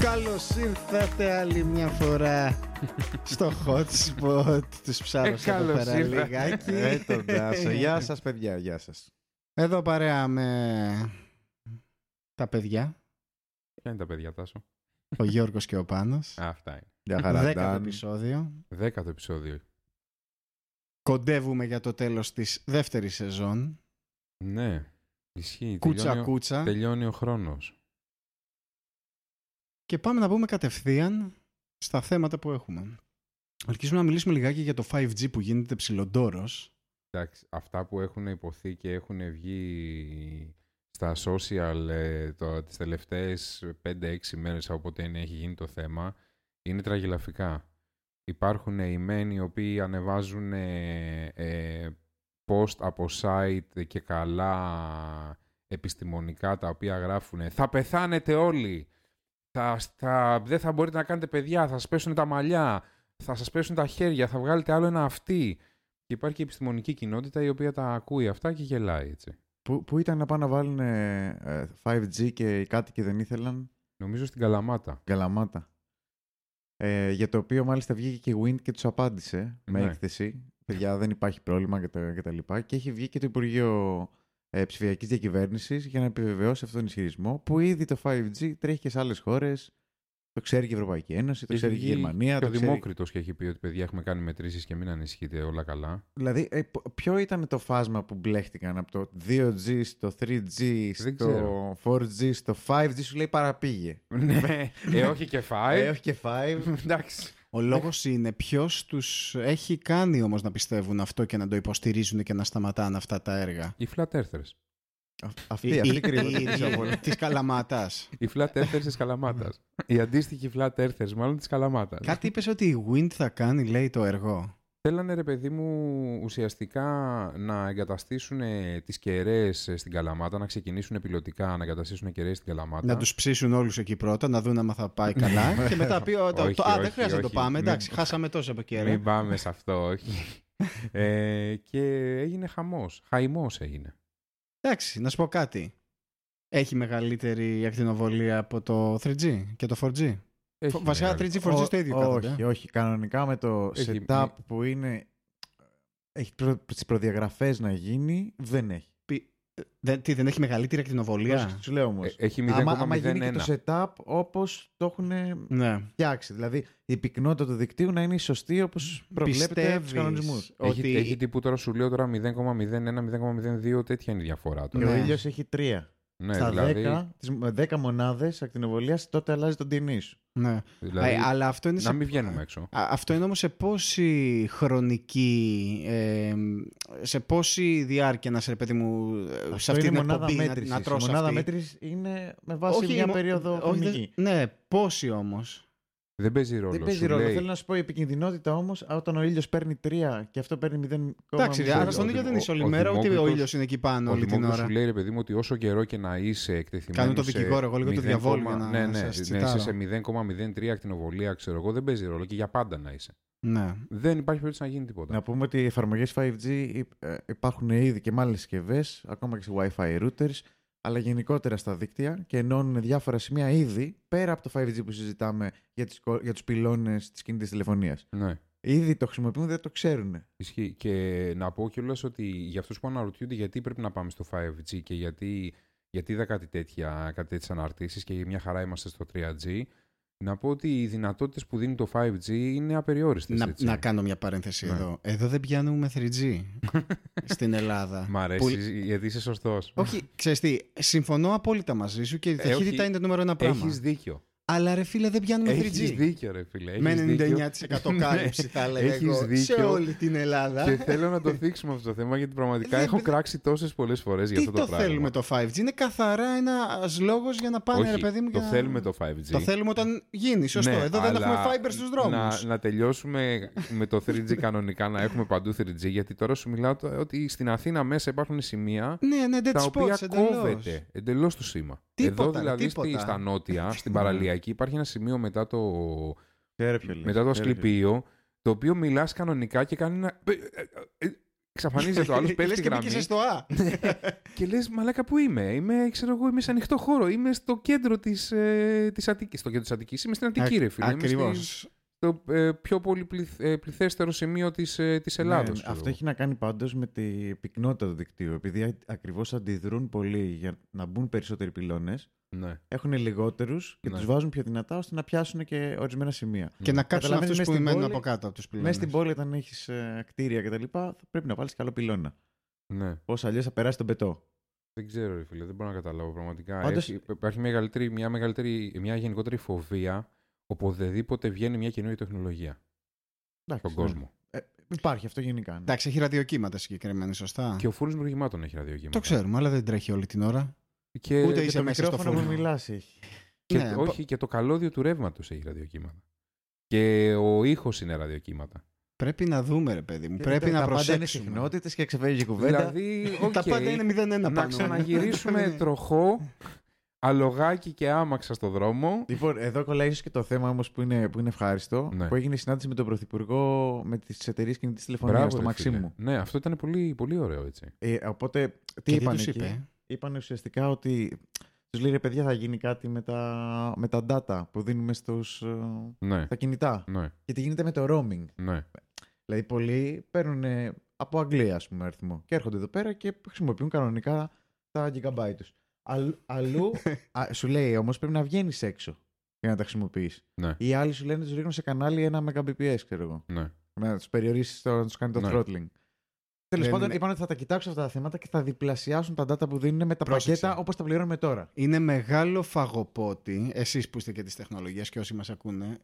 Καλώς ήρθατε άλλη μια φορά στο hot spot. Τους ψάρωσα εδώ καλώς πέρα ήρθα. λιγάκι. Ε, τον Τάσο. Γεια σας παιδιά, γεια σας. Εδώ παρέα με τα παιδιά, Ποια είναι τα παιδιά Τάσο; ο Γιώργος και ο Πάνος. Α, αυτά είναι. Γεια χαρά, Δέκατο Νταν. επεισόδιο. Δέκατο επεισόδιο. Κοντεύουμε για το τέλος της δεύτερης σεζόν. Ναι, ισχύει. Κούτσα τελειώνει, ο- κούτσα. τελειώνει ο χρόνος. Και πάμε να πούμε κατευθείαν στα θέματα που έχουμε. Ελπίζουμε να μιλήσουμε λιγάκι για το 5G που γίνεται ψηλοντόρος. Εντάξει, αυτά που έχουν υποθεί και έχουν βγει στα social ε, το, τις τελευταίες 5-6 μέρες από ποτέ είναι, έχει γίνει το θέμα είναι τραγελαφικά. Υπάρχουν οι μεν οι οποίοι ανεβάζουν ε, ε, post από site και καλά επιστημονικά τα οποία γράφουν «Θα πεθάνετε όλοι! Θα, θα, δεν θα μπορείτε να κάνετε παιδιά, θα σας πέσουν τα μαλλιά, θα σας πέσουν τα χέρια, θα βγάλετε άλλο ένα αυτί». Και υπάρχει και η επιστημονική κοινότητα η οποία τα ακούει αυτά και γελάει έτσι. Πού, πού ήταν να πάνε να βάλουν ε, 5G και οι κάτοικοι δεν ήθελαν; Νομίζω στην Καλαμάτα. γκαλαμάτα. Ε, για το οποίο μάλιστα βγήκε και η Wind και τους απάντησε με Ναι. έκθεση. Παιδιά δεν υπάρχει πρόβλημα και τα, και τα λοιπά. Και έχει βγει και το Υπουργείο ε, Ψηφιακής Διακυβέρνησης για να επιβεβαιώσει αυτόν τον ισχυρισμό που ήδη το 5G τρέχει και σε άλλες χώρες. Το ξέρει και η Ευρωπαϊκή Ένωση, το Έχει ξέρει και η βγει Γερμανία. Και ο Το ξέρει... Δημόκριτος και έχει πει ότι παιδιά έχουμε κάνει μετρήσεις και μην ανησυχείτε όλα καλά. Δηλαδή, ε, πο- ποιο ήταν το φάσμα που μπλέχτηκαν από το 2G στο 3G, Δεν στο 4G, στο 5G, σου λέει παραπήγε. ναι, ε, όχι και Ε, φάει. όχι και 5. Εντάξει. Ο λόγος είναι ποιος τους έχει κάνει όμως να πιστεύουν αυτό και να το υποστηρίζουν και να σταματάνε αυτά τα έργα; Οι flat earthers. Αυτή, αυτή κρύβεται πίσω από όλα. της Καλαμάτας. Οι flat earthers της Καλαμάτας. Οι αντίστοιχοι flat earthers μάλλον της Καλαμάτας. Κάτι είπες ότι η Wind θα κάνει, λέει, το έργο. Θέλανε ρε παιδί μου ουσιαστικά να εγκαταστήσουν ε, τις κεραίες ε, στην Καλαμάτα, να ξεκινήσουν πιλωτικά να εγκαταστήσουν κεραίες στην Καλαμάτα. Να τους ψήσουν όλους εκεί πρώτα, να δουν άμα θα πάει καλά και μετά πει, «Ω, το- Όχι, το- α, δεν όχι, χρειάζεται να το όχι. πάμε, Μην- εντάξει, χάσαμε τόσο από καιρό. Μην πάμε σε αυτό, όχι. ε, και έγινε χαμός. Χαϊμός έγινε. Εντάξει, να σου πω κάτι. Έχει μεγαλύτερη ακτινοβολία από το 3G και το 4G. Έχει Βασικά μεγάλη- 3G, 4G στο ίδιο κάθονται. όχι, όχι. Κανονικά με το Έχει- setup που είναι. Έχει προ, τις προδιαγραφές να γίνει, δεν έχει. Δεν, τι, δεν έχει μεγαλύτερη ακτινοβολία; Πρόσεξε, Σου λέω όμως. Ε, έχει άμα, άμα γίνει και 0,01. το setup όπως το έχουν Ναι. φτιάξει. Δηλαδή η πυκνότητα του δικτύου να είναι η σωστή όπως προβλέπεται από τους Πιστεύεις κανονισμούς. Έχει, ότι έχει τύπου τώρα σου λέω τώρα 0,01, 0,02, τέτοια είναι η διαφορά του. Και Ναι. ο ήλιος έχει τρία. Ναι, Στα δηλαδή, 10, τις, με 10 μονάδες ακτινοβολίας τότε αλλάζει τον DNA σου. ναι. δηλαδή Ε, αλλά αυτό είναι, να σε... μην βγαίνουμε έξω. Α, αυτό είναι όμως σε πόση χρονική, ε, σε πόση διάρκεια να σε ρε παιδί μου, ε, σε Αυτό αυτή είναι την μονάδα εκπομπή να, μέτρησης. να τρως η μονάδα αυτή. μέτρησης είναι με βάση Όχι, μια μο- περίοδο όχι, δεν- χρονική. Ναι, πόση όμως. Δεν παίζει ρόλο. Δεν παίζει σου ρόλο. λέει- Θέλω να σου πω η επικινδυνότητα όμως, όταν ο ήλιος παίρνει 3 και αυτό παίρνει 0,5. Εντάξει, άρα στον ο ήλιο Δημο- δεν είσαι ο- όλη ο μέρα, ούτε ο Δημόκριτος- ήλιος είναι εκεί πάνω Ο όλη την Δημόκριτος ώρα. σου λέει ρε παιδί μου ότι όσο καιρό και να είσαι εκτεθειμένος. Κάνω το δικηγόρο, εγώ λίγο το διαβόλιο για να ναι, ναι, σας ναι, είσαι τσιτάρω. σε 0,03 ακτινοβολία, ξέρω εγώ, δεν παίζει ρόλο και για πάντα να είσαι. Ναι. Δεν υπάρχει περίπτωση να γίνει τίποτα. Να πούμε ότι οι εφαρμογές 5G υ- ε, υπάρχουν ήδη και με άλλες συσκευές, ακόμα και σε WiFi routers, αλλά γενικότερα στα δίκτυα και ενώνουν διάφορα σημεία ήδη πέρα από το 5G που συζητάμε για, τις, κο- για τους πυλώνες της κινητής τηλεφωνίας. Ναι. Ήδη το χρησιμοποιούν, δεν το ξέρουν. Ισχύει. Και να πω κιόλας ότι για αυτούς που αναρωτιούνται γιατί πρέπει να πάμε στο 5G και γιατί, γιατί είδα κάτι τέτοια, κάτι τέτοιες αναρτήσεις και μια χαρά είμαστε στο 3G, να πω ότι οι δυνατότητες που δίνει το 5G είναι απεριόριστες. Να, έτσι. να κάνω μια παρένθεση Ναι. εδώ. Εδώ δεν πιάνουμε 3G στην Ελλάδα. Μ' αρέσει γιατί είσαι σωστός. Όχι, ξέρεις τι, συμφωνώ απόλυτα μαζί σου και η ταχύτητα όχι. είναι το νούμερο ένα πράγμα. Έχεις δίκιο. Αλλά ρε φίλε δεν πιάνουμε 3G. Έχεις δίκιο ρε φίλε. έχεις Με δίκιο. 99% κάλυψη θα έλεγα Έχεις εγώ σε δίκιο. όλη την Ελλάδα. Και θέλω να το θίξουμε αυτό το θέμα γιατί πραγματικά Δεν- έχω δεν- κράξει τόσες πολλές φορές για Τι αυτό το, το πράγμα. θέλουμε το 5G. Είναι καθαρά ένας λόγος για να πάνε Όχι, ρε παιδί μου. το για να- θέλουμε το 5G. Το θέλουμε όταν γίνει, σωστό. Ναι, Εδώ δεν αλλά έχουμε fiber στους δρόμους. Να, να τελειώσουμε με το 3G κανονικά, να έχουμε παντού 3G, γιατί τώρα σου μιλάω το- ότι στην Αθήνα μέσα υπάρχουν σημεία Ναι, ναι, dead τα οποία spots εντελώς. κόβεται εντελώς το σήμα. Τίποτα, Εδώ δηλαδή τίποτα. στη, στα νότια, στην παραλιακή, υπάρχει ένα σημείο μετά το, Ξέρω ποιο λες, μετά το ξέρω ποιο Ασκληπείο, το οποίο μιλάς κανονικά και κάνει ένα. ε, ε, ε, Εξαφανίζεται ο άλλος, Λες πέφτει και γραμμή. μπήκες στο Α. Και λες, Μαλάκα, πού είμαι, είμαι, ξέρω εγώ, είμαι σε ανοιχτό χώρο. Είμαι στο κέντρο της ε, της Αττικής. Στο κέντρο της Αττικής. Είμαι στην Αττική, ρε φίλε. Είμαι Ακριβώς. Στο ε, πιο πολύ πληθ- ε, πληθέστερο σημείο της, ε, της Ελλάδος. Ναι, αυτό έχει να κάνει πάντως με την πυκνότητα του δικτύου. Επειδή α- ακριβώς αντιδρούν πολύ για να μπουν περισσότεροι πυλώνες, Ναι. έχουν λιγότερους και Ναι. τους βάζουν πιο δυνατά ώστε να πιάσουν και ορισμένα σημεία. Και να κάψουν Καταλαβαίνεις, αυτούς που μες στην μένουν πόλη- από κάτω από τους πυλώνες. Μέσα στην πόλη, όταν έχεις κτίρια κτλ., θα πρέπει να βάλεις καλό πυλώνα. ναι. Πώς αλλιώς θα περάσει τον πετό. Δεν ξέρω, ρε φίλε, δεν μπορώ να καταλάβω πραγματικά. Πάντως- Έχει- υπάρχει μεγαλύτερη, μια, μεγαλύτερη, μια γενικότερη φοβία οπουδήποτε βγαίνει μια καινούργια τεχνολογία Εντάξει, στον ναι. κόσμο. Ε, υπάρχει αυτό γενικά. ναι. Εντάξει, έχει ραδιοκύματα συγκεκριμένα, σωστά. Και ο φούρνος μουργημάτων έχει ραδιοκύματα. Το ξέρουμε, αλλά δεν τρέχει όλη την ώρα. Και, Ούτε Και είσαι το μέσα στο μικρόφωνο που φούρνο. μιλάς έχει. και, Ναι, όχι, και το καλώδιο του ρεύματος έχει ραδιοκύματα. Και ο ήχος είναι ραδιοκύματα. Πρέπει να δούμε, ρε παιδί μου. Και Πρέπει τα- να τα πάντα είναι προσέξουμε. συχνότητες και ξεφεύγει η κουβέντα. Δηλαδή, Τα οκ, πάντα είναι 0-1 πάνω. να ξαναγυρίσουμε τροχό, αλογάκι και άμαξα στο δρόμο. Λοιπόν, εδώ κολλάει ίσως και το θέμα όμως που είναι, που είναι ευχάριστο. Ναι. Που έγινε η συνάντηση με τον Πρωθυπουργό με τις εταιρείες κινητής τηλεφωνίας Μπράβο, στο ρε φίλε. Μαξίμου. Ναι, αυτό ήταν πολύ, πολύ ωραίο έτσι. Ε, οπότε, τι Και τι είπαν τους εκεί; είπε; Είπαν ουσιαστικά ότι τους λέει ρε παιδιά, θα γίνει κάτι με τα, με τα data που δίνουμε στους, ε, Ναι, στα κινητά. ναι, Και τι γίνεται με το roaming; ναι. Δηλαδή, πολλοί παίρνουν ε, από Αγγλία, ας πούμε, αριθμό και έρχονται εδώ πέρα και χρησιμοποιούν κανονικά τα gigabyte τους. Αλλού, α, σου λέει όμως πρέπει να βγαίνεις έξω για να τα χρησιμοποιείς. Ναι. Οι άλλοι σου λένε τους ρίχνουν σε κανάλι 1 Mbps, ξέρω εγώ. ναι. Να τους περιορίσεις, να τους κάνει το Ναι. throttling. Τέλος Δεν πάντων, είναι- είπαν ότι θα τα κοιτάξουν αυτά τα θέματα και θα διπλασιάσουν τα data που δίνουν με τα Πρόσεξε. πακέτα όπως τα πληρώνουμε τώρα. Είναι μεγάλο φαγοπότη, εσείς που είστε και της τεχνολογίας και όσοι μας ακούνε,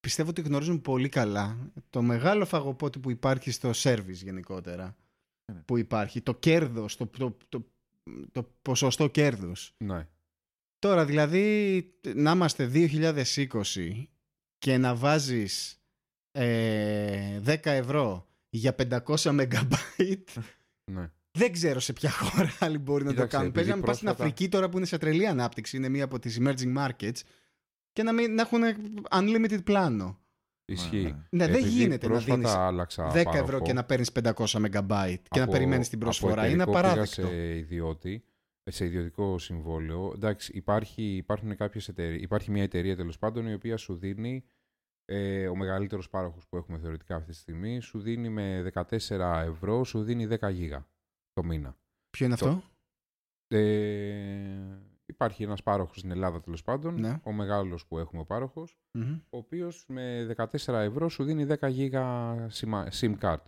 πιστεύω ότι γνωρίζουν πολύ καλά το μεγάλο φαγοπότη που υπάρχει στο service γενικότερα. Ναι. Που υπάρχει, το κέρδος, το, το, το, το ποσοστό κέρδους. ναι. Τώρα δηλαδή να είμαστε 2020 και να βάζεις ε, 10 ευρώ για 500 megabyte ναι. δεν ξέρω σε ποια χώρα άλλοι μπορεί να Κοίταξε, το κάνουν. επειδή Παίζει να πας στην πρόσφατα- Αφρική τώρα που είναι σε τρελή ανάπτυξη, είναι μία από τις emerging markets και να, μην, να έχουν unlimited πλάνο. Ισχύει. Ναι, δεν Επειδή γίνεται να πρόσφατα δίνεις άλλαξα 10 ευρώ πάροχο. και να παίρνεις 500 megabyte και να Από- περιμένεις την από προσφορά. Είναι εταιρικό πήγα απαράδεκτο. σε ιδιώτη, σε ιδιωτικό συμβόλαιο. Εντάξει, υπάρχει, υπάρχουν κάποιες εταιρείες, υπάρχει μια εταιρεία τέλος πάντων η οποία σου δίνει ε, ο μεγαλύτερος πάροχος που έχουμε θεωρητικά αυτή τη στιγμή σου δίνει με 14 ευρώ, σου δίνει 10 γίγα το μήνα. Ποιο είναι Το- αυτό; Ε, υπάρχει ένας πάροχος στην Ελλάδα τέλος πάντων, Ναι. ο μεγάλος που έχουμε ο πάροχος, Μμμ. ο οποίος με 14 ευρώ σου δίνει 10 γίγα SIM- SIM card.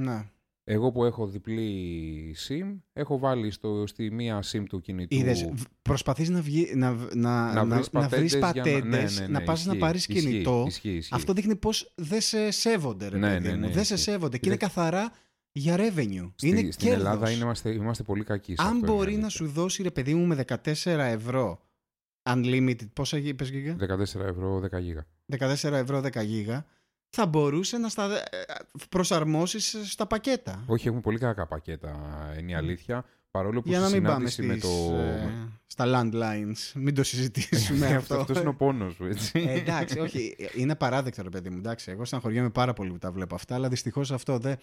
Ναι. Εγώ που έχω διπλή SIM, έχω βάλει στο, στη μία SIM του κινητού. Είδες, β- προσπαθείς να, βγει, να, να, να να, βρεις να βρεις πατέντες για πατέντες, ναι, ναι, να ναι, πας να ισχύει, πάρεις ισχύει, κινητό. Ισχύει, ισχύει. Αυτό δείχνει πώς δεν σε σέβονται, ρε Ναι, παιδί ναι, μου. ναι, δεν σε ισχύει. σέβονται. Και είναι Κοίταξε. καθαρά για revenue. Στη- είναι στην κέρδος. Ελλάδα είναι- είμαστε, είμαστε πολύ κακοί. σε Αν αυτό, είναι μπορεί να αλήθεια. σου δώσει, ρε παιδί μου, με 14 ευρώ unlimited, πόσα γη- είπες γίγα; 14 ευρώ 10 γίγα. 14 ευρώ 10 γίγα, θα μπορούσε να στα ε, προσαρμόσεις στα πακέτα. Όχι, έχουμε πολύ κακά πακέτα, είναι η αλήθεια. Παρόλο που Για να στη μην πάμε συνάντηση στις, με το. ε, στα landlines. Μην το συζητήσουμε αυτό. Αυτό είναι ο πόνος σου, έτσι. Ε, εντάξει, όχι. Είναι παράδεκτο, ρε παιδί μου. Εντάξει, εγώ στεναχωριέμαι πάρα πολύ που τα βλέπω αυτά, αλλά δυστυχώς αυτό δεν.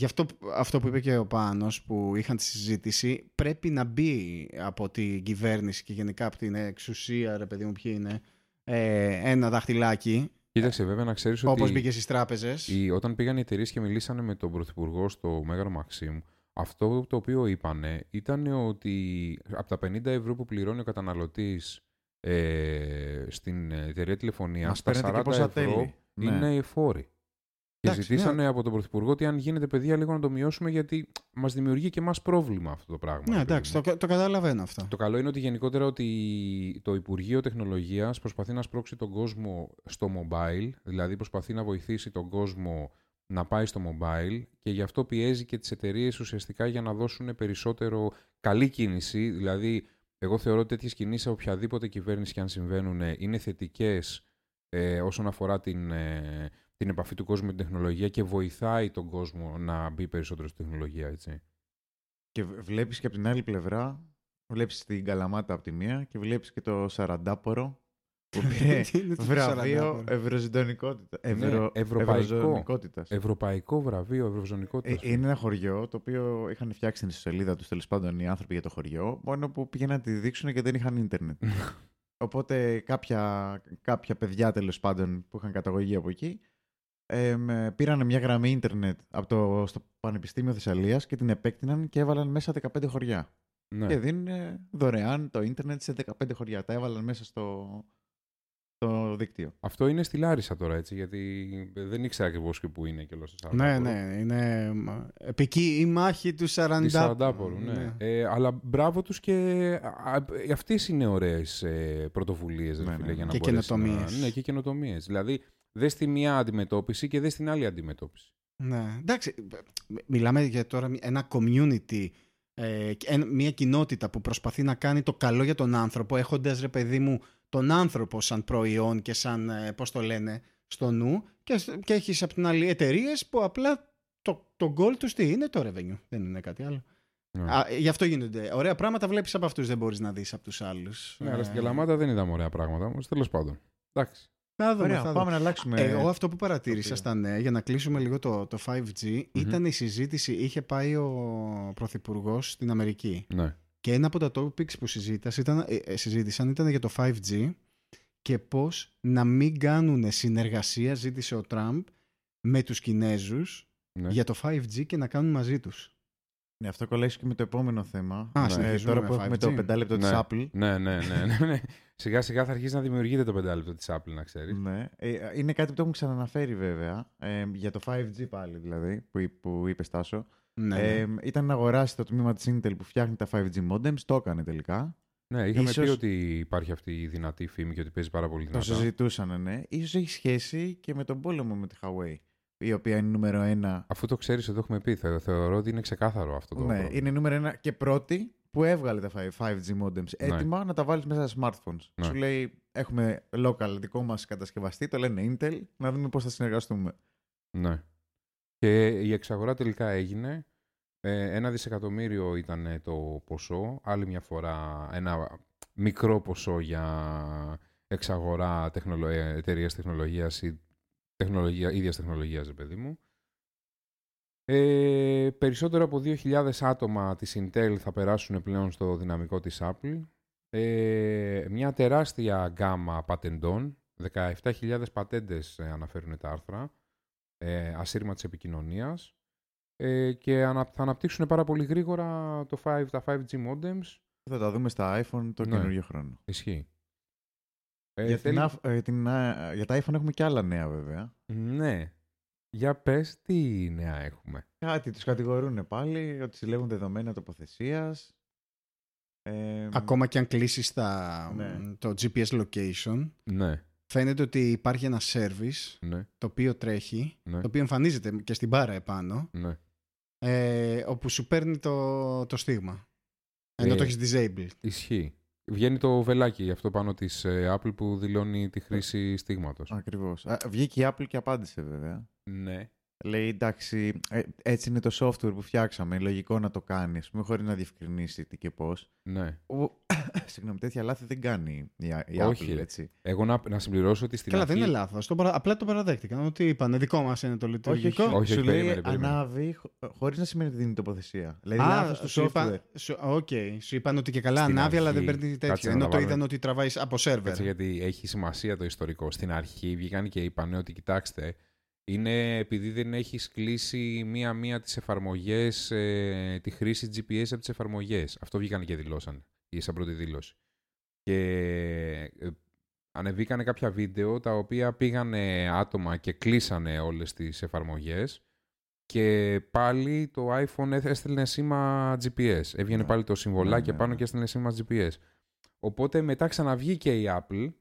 Γι' αυτό, αυτό που είπε και ο Πάνος που είχαν τη συζήτηση πρέπει να μπει από την κυβέρνηση και γενικά από την εξουσία, ρε παιδί μου, ποιοι είναι, ε, ένα δαχτυλάκι, Κοίταξε, βέβαια, να ξέρεις όπως ότι. μπήκε στις τράπεζες. οι- όταν πήγαν οι εταιρείες και μιλήσανε με τον Πρωθυπουργό στο Μέγαρο Μαξίμ, αυτό το οποίο είπανε ήταν ότι από τα 50 ευρώ που πληρώνει ο καταναλωτής ε, στην εταιρεία τηλεφωνίας, Μας στα παίρνετε και 40 πόσα ευρώ τέλη. Ναι. είναι φόροι. Και Εντάξει, ζητήσανε ναι. από τον Πρωθυπουργό ότι αν γίνεται παιδεία λίγο να το μειώσουμε γιατί μας δημιουργεί και εμάς πρόβλημα αυτό το πράγμα. Ναι, ρε εντάξει, παιδί μου. το, το καταλαβαίνω αυτό. Το καλό είναι ότι γενικότερα ότι το Υπουργείο Τεχνολογίας προσπαθεί να σπρώξει τον κόσμο στο mobile, δηλαδή προσπαθεί να βοηθήσει τον κόσμο να πάει στο mobile και γι' αυτό πιέζει και τις εταιρείες ουσιαστικά για να δώσουν περισσότερο καλή κίνηση. Δηλαδή, εγώ θεωρώ ότι τέτοιες κινήσεις σε οποιαδήποτε κυβέρνηση και αν συμβαίνουν είναι θετικές ε, όσον αφορά την, ε, την επαφή του κόσμου με την τεχνολογία και βοηθάει τον κόσμο να μπει περισσότερο στη τεχνολογία, έτσι. Και βλέπεις και από την άλλη πλευρά, βλέπεις την Καλαμάτα από τη μία και βλέπεις και το Σαραντάπορο που πήρε Τι είναι το βραβείο 40? ευρωζητονικότητα. Ναι, Ευρω... ευρωπαϊκό. ευρωζωνικότητας. Ευρωπαϊκό βραβείο Ε, ευρωζωνικότητας. είναι ένα χωριό το οποίο είχαν φτιάξει την σελίδα τους τέλος πάντων οι άνθρωποι για το χωριό, μόνο που πήγαιναν να τη δείξουν και δεν είχαν ίντερνετ. Οπότε κάποια, κάποια παιδιά τέλος πάντων που είχαν καταγωγή από εκεί εμ, πήραν μια γραμμή ίντερνετ από το, στο Πανεπιστήμιο Θεσσαλίας και την επέκτηναν και έβαλαν μέσα 15 χωριά. Ναι. Και δίνουν δωρεάν το ίντερνετ σε 15 χωριά. Τα έβαλαν μέσα στο, στο δίκτυο. Αυτό είναι στη Λάρισα τώρα, έτσι, γιατί δεν ήξερα ακριβώς και πού είναι και όλος το Ναι, ναι, είναι μ, επική η μάχη του 40. Της Σαραντάπορου, ναι. Ε, αλλά μπράβο τους και α, ε, αυτές είναι ωραίες ε, πρωτοβουλίες, ρε Ναι, φίλε, ναι. για να Και μπορέσει να- καινοτομίες. Ναι, και καινοτομίες. Δηλαδή, δες τη μία αντιμετώπιση και δες την άλλη αντιμετώπιση. Ναι, εντάξει, μιλάμε για τώρα ένα community, ε, και ένα- μια κοινότητα που προσπαθεί να κάνει το καλό για τον άνθρωπο, έχοντας ρε παιδί μου τον άνθρωπο σαν προϊόν και σαν, ε, πώς το λένε, στο νου και, σ- και έχεις απ' την άλλη εταιρείες που απλά το, το goal τους τι είναι το revenue, δεν είναι κάτι άλλο. Ναι. Α, γι' αυτό γίνονται. Ωραία πράγματα βλέπεις από αυτούς, δεν μπορείς να δεις από τους άλλους. Ναι, αλλά στην Ε, Καλαμάτα δεν είδαμε ωραία πράγματα όμως, τέλος πάντων. Εντάξει. Θα δούμε, Ωραία, θα δούμε. πάμε να αλλάξουμε. Εγώ αυτό που παρατήρησα τοπίο. στα νέα, για να κλείσουμε λίγο το, το 5G, ήταν η συζήτηση, είχε πάει ο Πρωθυπουργός στην Αμερική. Ναι. Και ένα από τα topics που συζήτησαν ήταν, ε, ε, συζήτησαν ήταν για το 5G και πώς να μην κάνουν συνεργασία, ζήτησε ο Τραμπ, με τους Κινέζους ναι. για το 5G και να κάνουν μαζί τους. Ναι, αυτό κολλάει και με το επόμενο θέμα. Α, Ε, συνεχίζουμε τώρα με που έχουμε 5G. το πεντάλεπτο της Ναι. Apple. Ναι, ναι, ναι, ναι, ναι. Σιγά σιγά θα αρχίσει να δημιουργείται το πεντάλεπτο της Apple, να ξέρεις. Ναι. Ε, είναι κάτι που το έχουν ξαναναφέρει βέβαια. Ε, για το 5G πάλι δηλαδή, που, εί- που είπες Στάσο. Ναι, Ε, ήταν να αγοράσει το τμήμα της Intel που φτιάχνει τα 5G modems. Το έκανε τελικά. Ναι, είχαμε Ίσως- πει ότι υπάρχει αυτή η δυνατή φήμη και ότι παίζει πάρα πολύ Το δυνατά. συζητούσαν, ναι. Ίσως έχει σχέση και με τον πόλεμο με τη Huawei. Η οποία είναι νούμερο ένα. Αφού το ξέρεις, εδώ έχουμε πει, θε- θεωρώ ότι είναι ξεκάθαρο αυτό το Ναι, πρόβλημα. είναι νούμερο ένα και πρώτη που έβγαλε τα 5G modems έτοιμα να τα βάλεις μέσα στα smartphones. Ναι. Σου λέει, έχουμε local δικό μας κατασκευαστή, το λένε Intel, να δούμε πώς θα συνεργαστούμε. Ναι. Και η εξαγορά τελικά έγινε. Ε, ένα δισεκατομμύριο ήταν ε, το ποσό. Άλλη μια φορά ένα μικρό ποσό για εξαγορά τεχνολο... ε, εταιρείας τεχνολογίας ή τεχνολογία, ίδιας τεχνολογίας, ρε παιδί μου. Ε, περισσότερο από 2.000 άτομα της Intel θα περάσουν πλέον στο δυναμικό της Apple. Ε, μια τεράστια γκάμα πατεντών, 17.000 πατέντες ε, αναφέρουν τα άρθρα, ε, ασύρματης επικοινωνίας ε, και ανα, θα αναπτύξουν πάρα πολύ γρήγορα το 5, τα 5G modems. Θα τα δούμε στα iPhone το Ναι. καινούριο χρόνο. Ισχύει. Ε, για, θέλει- την, αφ- ε, την, α, για τα iPhone έχουμε και άλλα νέα βέβαια. Ναι. Για πες τι νέα έχουμε; Κάτι τους κατηγορούν πάλι ότι συλλέγουν δεδομένα τοποθεσίας. Ε, Ακόμα και αν κλείσεις τα, Ναι. το GPS location, Ναι, φαίνεται ότι υπάρχει ένα service ναι, το οποίο τρέχει, ναι, το οποίο εμφανίζεται και στην μπάρα επάνω, ναι. Ε, όπου σου παίρνει το, το στίγμα. Ενώ Ε, το έχεις disabled. Ισχύει. Βγαίνει το βελάκι αυτό πάνω της ε, Apple που δηλώνει τη χρήση στίγματος. Ακριβώς. Α, βγήκε η Apple και απάντησε βέβαια. Ναι. Λέει εντάξει, ε, έτσι είναι το software που φτιάξαμε. Λογικό να το κάνεις, α πούμε, χωρίς να διευκρινίσει τι και πώς. Ναι. Συγγνώμη, τέτοια λάθη δεν κάνει η, η Όχι, Apple, ρε. έτσι. Εγώ να, να συμπληρώσω ότι στην Καλά, αρχή... δεν είναι λάθος. Απλά το παραδέχτηκαν. Ότι είπαν δικό μας είναι το Όχι, λειτουργικό. όχι, Όχι, σου όχι, λέει περίμενε, περίμενε. ανάβει χωρίς να σημαίνει ότι δίνει τοποθεσία. Δηλαδή Α, λάθος του σου software. είπαν, σου, okay, σου είπαν ότι και καλά Στην ανάβει, αλλά δεν αρχή, παίρνει κάτσε τέτοιο. να Ενώ τα το βάλουμε. είδαν ότι τραβάει από σερβερ. Κάτσε, γιατί έχει σημασία το ιστορικό. Στην αρχή βγήκαν και είπαν ότι κοιτάξτε, είναι επειδή δεν έχεις κλείσει μία-μία τις εφαρμογές, ε, τη χρήση GPS από τις εφαρμογές. Αυτό βγήκαν και δηλώσαν, ή σαν πρώτη δήλωση. Και ε, ανεβήκανε κάποια βίντεο τα οποία πήγανε άτομα και κλείσανε όλες τις εφαρμογές και πάλι το iPhone έστελνε σήμα GPS. Έβγαινε Ναι. πάλι το συμβολάκι Ναι, ναι, πάνω ναι. και έστελνε σήμα GPS. Οπότε μετά ξαναβγήκε η Apple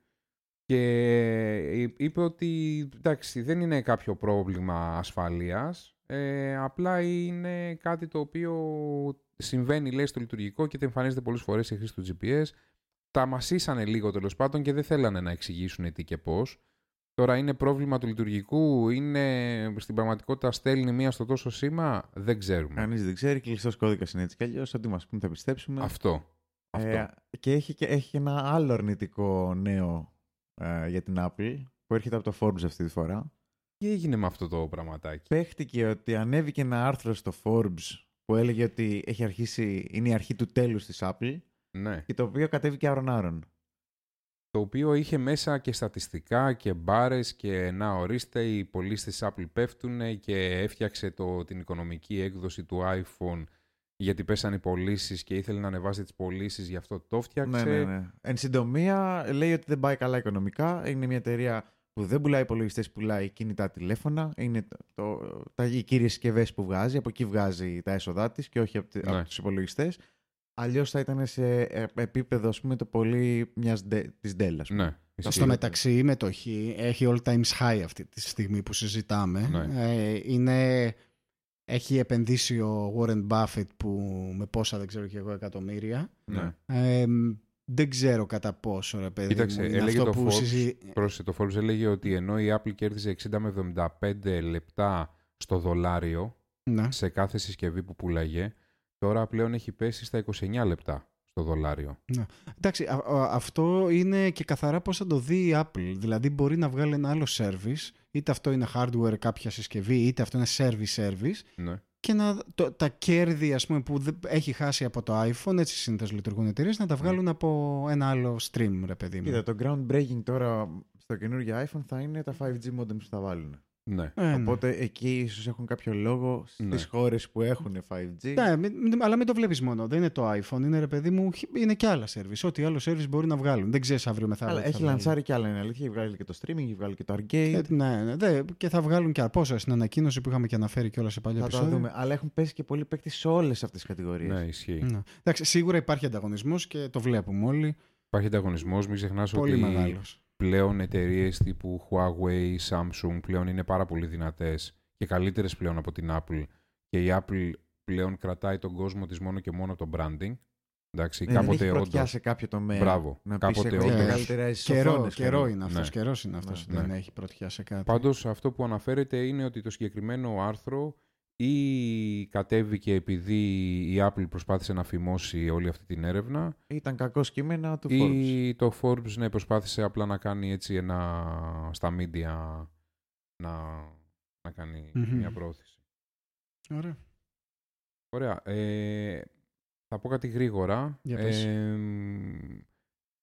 και είπε ότι εντάξει δεν είναι κάποιο πρόβλημα ασφαλείας, ε, απλά είναι κάτι το οποίο συμβαίνει λέει στο λειτουργικό και δεν εμφανίζεται πολλές φορές η χρήση του GPS. Τα μασίσανε λίγο τέλος πάντων και δεν θέλανε να εξηγήσουν τι και πώς. Τώρα είναι πρόβλημα του λειτουργικού, είναι στην πραγματικότητα στέλνει μία στο τόσο σήμα, δεν ξέρουμε. Κανείς δεν ξέρει, κλειστός κώδικας είναι έτσι κι αλλιώς. Ό,τι μας πούν θα πιστέψουμε. Αυτό. Αυτό. Ε, και, έχει, και έχει και ένα άλλο αρνητικό νέο ε, για την Apple που έρχεται από το Forbes αυτή τη φορά. Τι έγινε με αυτό το πραγματάκι; Παίχτηκε ότι ανέβηκε ένα άρθρο στο Forbes που έλεγε ότι έχει αρχίσει, είναι η αρχή του τέλους της Apple Ναι. και το οποίο κατέβηκε άρον-άρον. Το οποίο είχε μέσα και στατιστικά και μπάρες και να ορίστε οι πωλήσεις της Apple πέφτουν και έφτιαξε το, την οικονομική έκδοση του iPhone γιατί πέσανε οι πωλήσεις και ήθελε να ανεβάσει τις πωλήσεις, γι' αυτό το φτιάξε. Ναι, ναι, ναι. Εν συντομία, λέει ότι δεν πάει καλά οικονομικά. Είναι μια εταιρεία που δεν πουλάει υπολογιστές, πουλάει κινητά τηλέφωνα. Είναι το, το, τα, οι κύριες συσκευές που βγάζει. Από εκεί βγάζει τα έσοδά της και όχι από, τη- Ναι. από τους υπολογιστές. Αλλιώς θα ήταν σε ε, επίπεδο, ας πούμε, το πολύ μιας ντε- της Dell, ας πούμε. ναι. ισχύει. Στο μεταξύ η μετοχή έχει all times high αυτή τη στιγμή που συζητάμε. Ναι. Ε, είναι, έχει επενδύσει ο Warren Buffett που με πόσα δεν ξέρω και εγώ εκατομμύρια. Ναι. Ε, δεν ξέρω κατά πόσο ρε παιδί Κοίταξε, μου είναι έλεγε αυτό το που Forbes, συζη... Πρόσεχε, το Forbes έλεγε ότι ενώ η Apple κέρδιζε 60 με 75 λεπτά στο δολάριο Ναι. σε κάθε συσκευή που πουλάγε, τώρα πλέον έχει πέσει στα 29 λεπτά στο δολάριο. Εντάξει, α- α- αυτό είναι και καθαρά πώς θα το δει η Apple. Δηλαδή μπορεί να βγάλει ένα άλλο service, είτε αυτό είναι hardware κάποια συσκευή, είτε αυτό είναι service service, Ναι. και να, το, τα κέρδη ας πούμε, που δεν- έχει χάσει από το iPhone, έτσι συνήθως λειτουργούν οι εταιρείες, να τα βγάλουν από ένα άλλο stream, ρε παιδί μου. Κοίτα, το groundbreaking τώρα στο καινούργιο iPhone θα είναι τα 5G modems που θα βάλουν. Ναι. Ε, ναι. Οπότε εκεί ίσως έχουν κάποιο λόγο στις Ναι. χώρες που έχουν 5G. Ναι, μην- μην- αλλά μην το βλέπεις μόνο. Δεν είναι το iPhone, είναι ρε παιδί μου, είναι και άλλα service. Ό,τι άλλο service μπορεί να βγάλουν. Δεν ξέρεις αύριο μεθαύριο. Αλλά τι θα έχει βγάλουν. λανσάρει και άλλα, είναι αλήθεια. Έχει βγάλει και το streaming, έχει βγάλει και το arcade. Ε, ναι, ναι, δε, και θα βγάλουν και πόσα στην ανακοίνωση που είχαμε και αναφέρει και όλα σε παλιά θα το επεισόδια. δούμε. Αλλά έχουν πέσει και πολλοί παίκτες σε όλες αυτές τις κατηγορίες. ναι, ισχύει. Ναι. Εντάξει, σίγουρα υπάρχει ανταγωνισμός και το βλέπουμε όλοι. Υπάρχει ανταγωνισμός, μην ξεχνάς Πολύ ότι μεγάλος. Πλέον εταιρείες τύπου Huawei, Samsung πλέον είναι πάρα πολύ δυνατές και καλύτερες πλέον από την Apple. Και η Apple πλέον κρατάει τον κόσμο της μόνο και μόνο από το branding. Εντάξει, Ναι, δεν κάποτε έχει πρωτιά όντως- σε κάποιο τομέα. Μπράβο. Να Κάποτε πεις έχω όντως- μεγαλύτερα Καιρό, ισοφόνες, καιρό ξέρω. είναι αυτός. Ναι. Καιρός είναι αυτός. Ναι. Δεν Ναι. έχει πρωτιά σε κάτι. Πάντως αυτό που αναφέρεται είναι ότι το συγκεκριμένο άρθρο ή κατέβηκε επειδή η Apple προσπάθησε να φημώσει όλη αυτή την έρευνα; Ήταν κακός κείμενα του Forbes. ή το Forbes ναι, προσπάθησε απλά να κάνει έτσι ένα στα media να, να κάνει Μμμ. μια πρόθεση. Ωραία. Ωραία. Ε, θα πω κάτι γρήγορα. Για πες. Ε,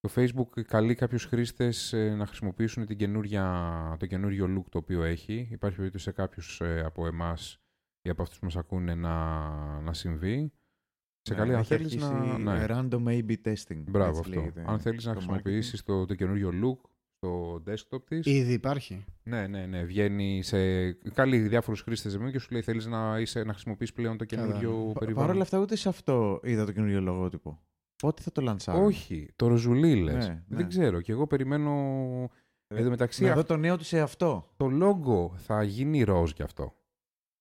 το Facebook καλεί κάποιους χρήστες ε, να χρησιμοποιήσουν την καινούρια, το καινούριο look το οποίο έχει. Υπάρχει περίπτωση σε κάποιους ε, από εμάς ή από αυτούς που μας ακούνε να, να συμβεί. Σε Ναι, καλή, αν έχει θέλεις αρχίσει να... Ναι. Random A-B testing. Μπράβο έτσι αυτό. λέγεται Αν θέλεις να στο χρησιμοποιήσεις το, το καινούριο look στο desktop της. Ήδη υπάρχει. Ναι, ναι, ναι. Βγαίνει σε... Καλεί διάφορους χρήστες μου και σου λέει θέλεις να, είσαι, να χρησιμοποιήσεις πλέον το καινούριο marketing. Πα- περιβάλλον. Παρ' όλα αυτά, ούτε σε αυτό είδα το καινούριο λογότυπο. Πότε θα το λανσάρουν. Όχι, το ροζουλί λες. Ναι, Δεν ναι. ξέρω. Και εγώ περιμένω. Ε, Εν τω μεταξύ, Να αυ- δω το νέο του σε αυτό. το logo θα γίνει ροζ γι' αυτό.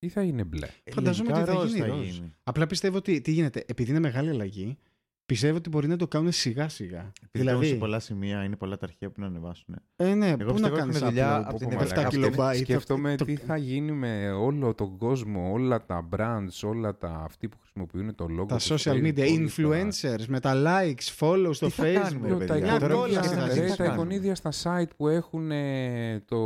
Ή θα είναι μπλε; Φανταζόμαι Λογικά ότι θα ροζ γίνει ροζ. Απλά πιστεύω ότι τι γίνεται. Επειδή είναι μεγάλη αλλαγή, πιστεύω ότι μπορεί να το κάνουν σιγά σιγά. Επειδή δηλαδή, σε πολλά σημεία είναι πολλά τα αρχεία που να ανεβάσουν. ε, ναι, πού να πιστεύω κάνεις έχουν δουλειά upload, από την πω, πω, Ευρωπαϊκή 7 κιλομπάιτ. Σκέφτομαι το- τι θα γίνει με όλο τον κόσμο, όλα τα brands, όλα τα αυτοί που χρησιμοποιούν το logo. Τα τους social Facebook, media, όλα influencers, με τα likes, follow στο Τι θα facebook. κάνουμε, ρε Τα, παιδιά, Μια τώρα εικονίδια, κόλλα σκέφτομαι θα ρε, τι θα τα κάνουμε. εικονίδια στα site που έχουν ε, το.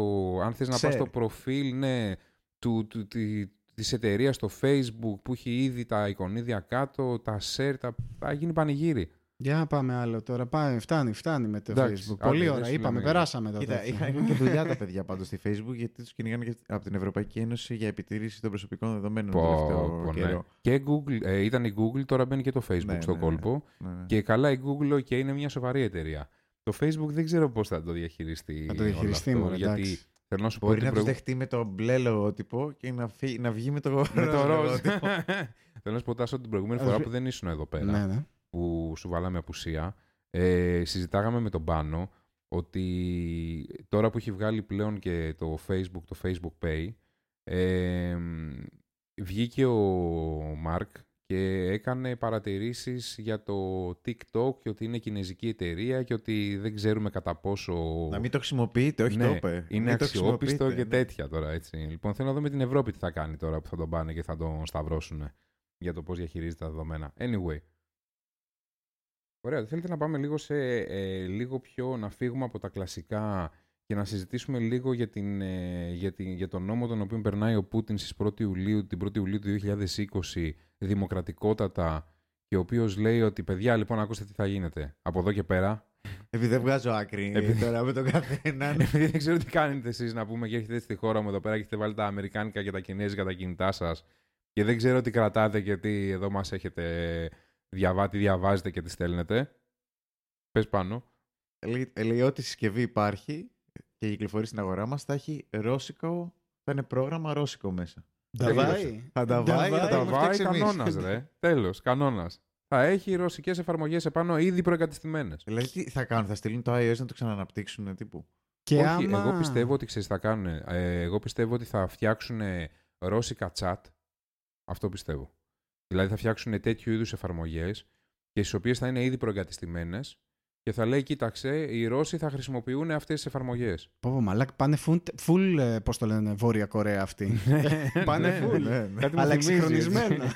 Αν θες να πας Share. στο προφίλ, ναι, του, του, τη, της εταιρείας στο facebook που έχει ήδη τα εικονίδια κάτω, τα share, τα, θα γίνει πανηγύρι. Για να πάμε άλλο τώρα. Πάμε, φτάνει, φτάνει με το Εντάξει, facebook. άντε, Πολύ δεν ώρα. σου Είπαμε, λέμε. περάσαμε το Κοίτα, τέτοιο. είχαν και δουλειά τα παιδιά πάντως στη Facebook γιατί τους κυνηγάνε και από την Ευρωπαϊκή Ένωση για επιτήρηση των προσωπικών δεδομένων τον Πω, τελευταίο πω, ναι. καιρό. Και Google, ε, ήταν η Google, τώρα μπαίνει και το Facebook Ναι, στο ναι, κόλπο. Ναι, ναι. Και καλά η Google και είναι μια σοβαρή εταιρεία. Το Facebook δεν ξέρω πώς θα το διαχειριστεί. Θα το όλο διαχειριστεί, αυτό, μωρέ, γιατί εντάξει. Θέλω να σου πω Μπορεί ότι να του προηγου- δεχτεί με το μπλε λογότυπο και να, φύ- να βγει με το, με το ροζ. λογότυπο. Θέλω να σου πω Τάσο, την προηγούμενη Ας φορά πει- που δεν ήσουν εδώ πέρα, Ναι, ναι. που σου βάλαμε απουσία, ε, συζητάγαμε με τον Πάνο ότι τώρα που έχει βγάλει πλέον και το Facebook, το Facebook Pay, ε, βγήκε ο Μάρκ και έκανε παρατηρήσεις για το TikTok και ότι είναι κινέζικη εταιρεία και ότι δεν ξέρουμε κατά πόσο να μην το χρησιμοποιείτε, όχι Ναι, το είπε. είναι Μην το αξιόπιστο χρησιμοποιείτε, και ναι. τέτοια τώρα έτσι. Λοιπόν, θέλω να δούμε την Ευρώπη τι θα κάνει τώρα που θα τον πάνε και θα τον σταυρώσουν για το πώς διαχειρίζεται τα δεδομένα. Anyway. Ωραία, θέλετε να πάμε λίγο σε ε, λίγο πιο, να φύγουμε από τα κλασικά και να συζητήσουμε λίγο για, την, ε, για, την, για τον νόμο τον οποίο περνάει ο Πούτιν στις 1η Ιουλίου, την 1η Ιουλίου του 2020 δημοκρατικότατα και ο οποίος λέει ότι παιδιά λοιπόν ακούστε τι θα γίνεται από εδώ και πέρα Επειδή δεν βγάζω άκρη Επειδή- τώρα με τον καθέναν. επειδή δεν ξέρω τι κάνετε εσείς να πούμε και έχετε στη χώρα μου εδώ πέρα και έχετε βάλει τα αμερικάνικα και τα κινέζικα τα κινητά σας και δεν ξέρω τι κρατάτε και τι εδώ μας έχετε διαβάσει, τι διαβάζετε και τι στέλνετε. Πες πάνω. λέει, λέει ό,τι συσκευή υπάρχει και κυκλοφορεί στην αγορά μας θα έχει ρώσικο, θα είναι πρόγραμμα ρώσικο μέσα. Νταβάι. Θα τα Νταβάι, βάλει, θα θα τα τα Τα φτιάξει βάει εμείς. κανόνας ρε. Τέλος, κανόνας. Θα έχει ρωσικές εφαρμογές επάνω ήδη προεγκατεστημένες. Δηλαδή τι θα κάνουν, θα στείλουν το iOS να το ξαναναπτύξουν τύπου. Και Όχι, άμα... εγώ πιστεύω ότι ξέρεις τι θα κάνουν. Ε, εγώ πιστεύω ότι θα φτιάξουν ρώσικα chat. Αυτό πιστεύω. Δηλαδή θα φτιάξουν τέτοιου είδους εφαρμογές και στις οποίες θα είναι ήδη προεγκατεστημένες και θα λέει, κοίταξε, οι Ρώσοι θα χρησιμοποιούν αυτές τις εφαρμογές. Πω, πω, μαλάκ, πάνε full, full ε, πώς το λένε, Βόρεια Κορέα αυτή. Πάνε Ναι, full. ναι. Κάτι μου Αλλά θυμίζει. εξυγχρονισμένα.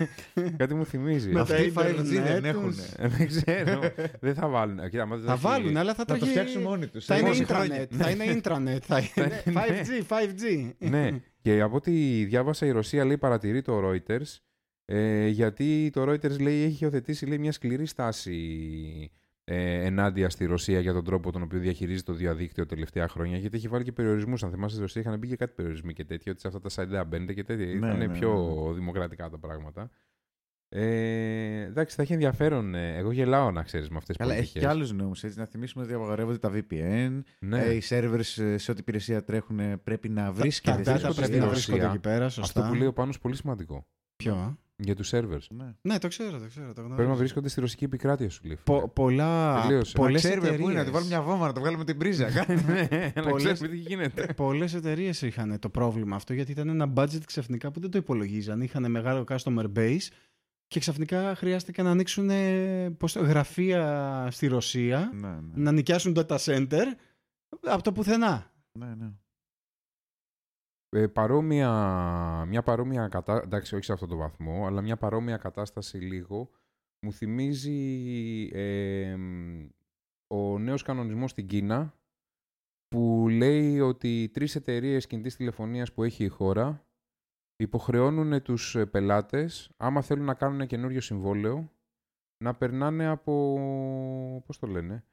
Κάτι μου θυμίζει. Με Αυτοί τα 5G ίντερνετ δεν έχουν. τους. Ε, δεν ξέρω. δεν θα βάλουν. Ε, κοίτα, άμα δεν Θα έχει- βάλουν, αλλά θα Να το τρέχει... φτιάξουν μόνοι τους. Θα σε είναι είκοσι χρόνια. intranet. Θα είναι intranet. Θα είναι Ναι. 5G, 5G. ναι. Και από ό,τι διάβασα η Ρωσία λέει παρατηρεί το Reuters ε, γιατί το Reuters λέει έχει υιοθετήσει λέει, μια σκληρή στάση ε, ενάντια στη Ρωσία για τον τρόπο τον οποίο διαχειρίζει το διαδίκτυο τελευταία χρόνια γιατί έχει βάλει και περιορισμούς. Αν θυμάστε, στη Ρωσία είχαν μπει και κάτι περιορισμοί και τέτοιο, ότι σε αυτά τα site δεν μπαίνετε και τέτοια. Ναι, Ήταν ναι, ναι, πιο δημοκρατικά τα πράγματα. Ε, εντάξει, θα έχει ενδιαφέρον. ε, Εγώ γελάω να ξέρεις με αυτές τις Καλά, έχει και άλλους νόμους. Να θυμίσουμε ότι απαγορεύονται τα VPN. Ναι. Ε, οι servers ε, σε ό,τι υπηρεσία τρέχουν ε, πρέπει να Τα βρίσκεται. data βρίσκονται πρέπει στη να Ρωσία. βρίσκονται εκεί πέρα, Αυτό σωστά. που λέει ο Πάνος πολύ σημαντικό. Ποιο; Για τους servers. Ναι. Ναι, το ξέρω, το ξέρω. Το Πρέπει να γνωρίζω. βρίσκονται στη ρωσική επικράτεια σου λέει. Πο- πολλά, Τελείωσε. Να πολλές ξέρουμε πού είναι, να εταιρείες, του βάλουμε μια βόμβα, να το βγάλουμε την πρίζα. ναι, να Πολλές- ξέρουμε τι γίνεται. πολλές εταιρείες είχαν το πρόβλημα αυτό γιατί ήταν ένα budget ξαφνικά που δεν το υπολογίζαν. Είχαν μεγάλο customer base και ξαφνικά χρειάστηκε να ανοίξουν ε, πώς το- γραφεία στη Ρωσία, ναι, ναι. να νοικιάσουν data center από το πουθενά. ναι, ναι. Ε, παρόμοια, μια παρόμοια κατάσταση, εντάξει όχι σε αυτό το βαθμό, αλλά μια παρόμοια κατάσταση λίγο, μου θυμίζει ε, μ, ο νέος κανονισμός στην Κίνα που λέει ότι τρεις εταιρείες κινητής τηλεφωνίας που έχει η χώρα υποχρεώνουν τους ε, πελάτες, άμα θέλουν να κάνουν καινούριο συμβόλαιο, να περνάνε από, πώς το λένε,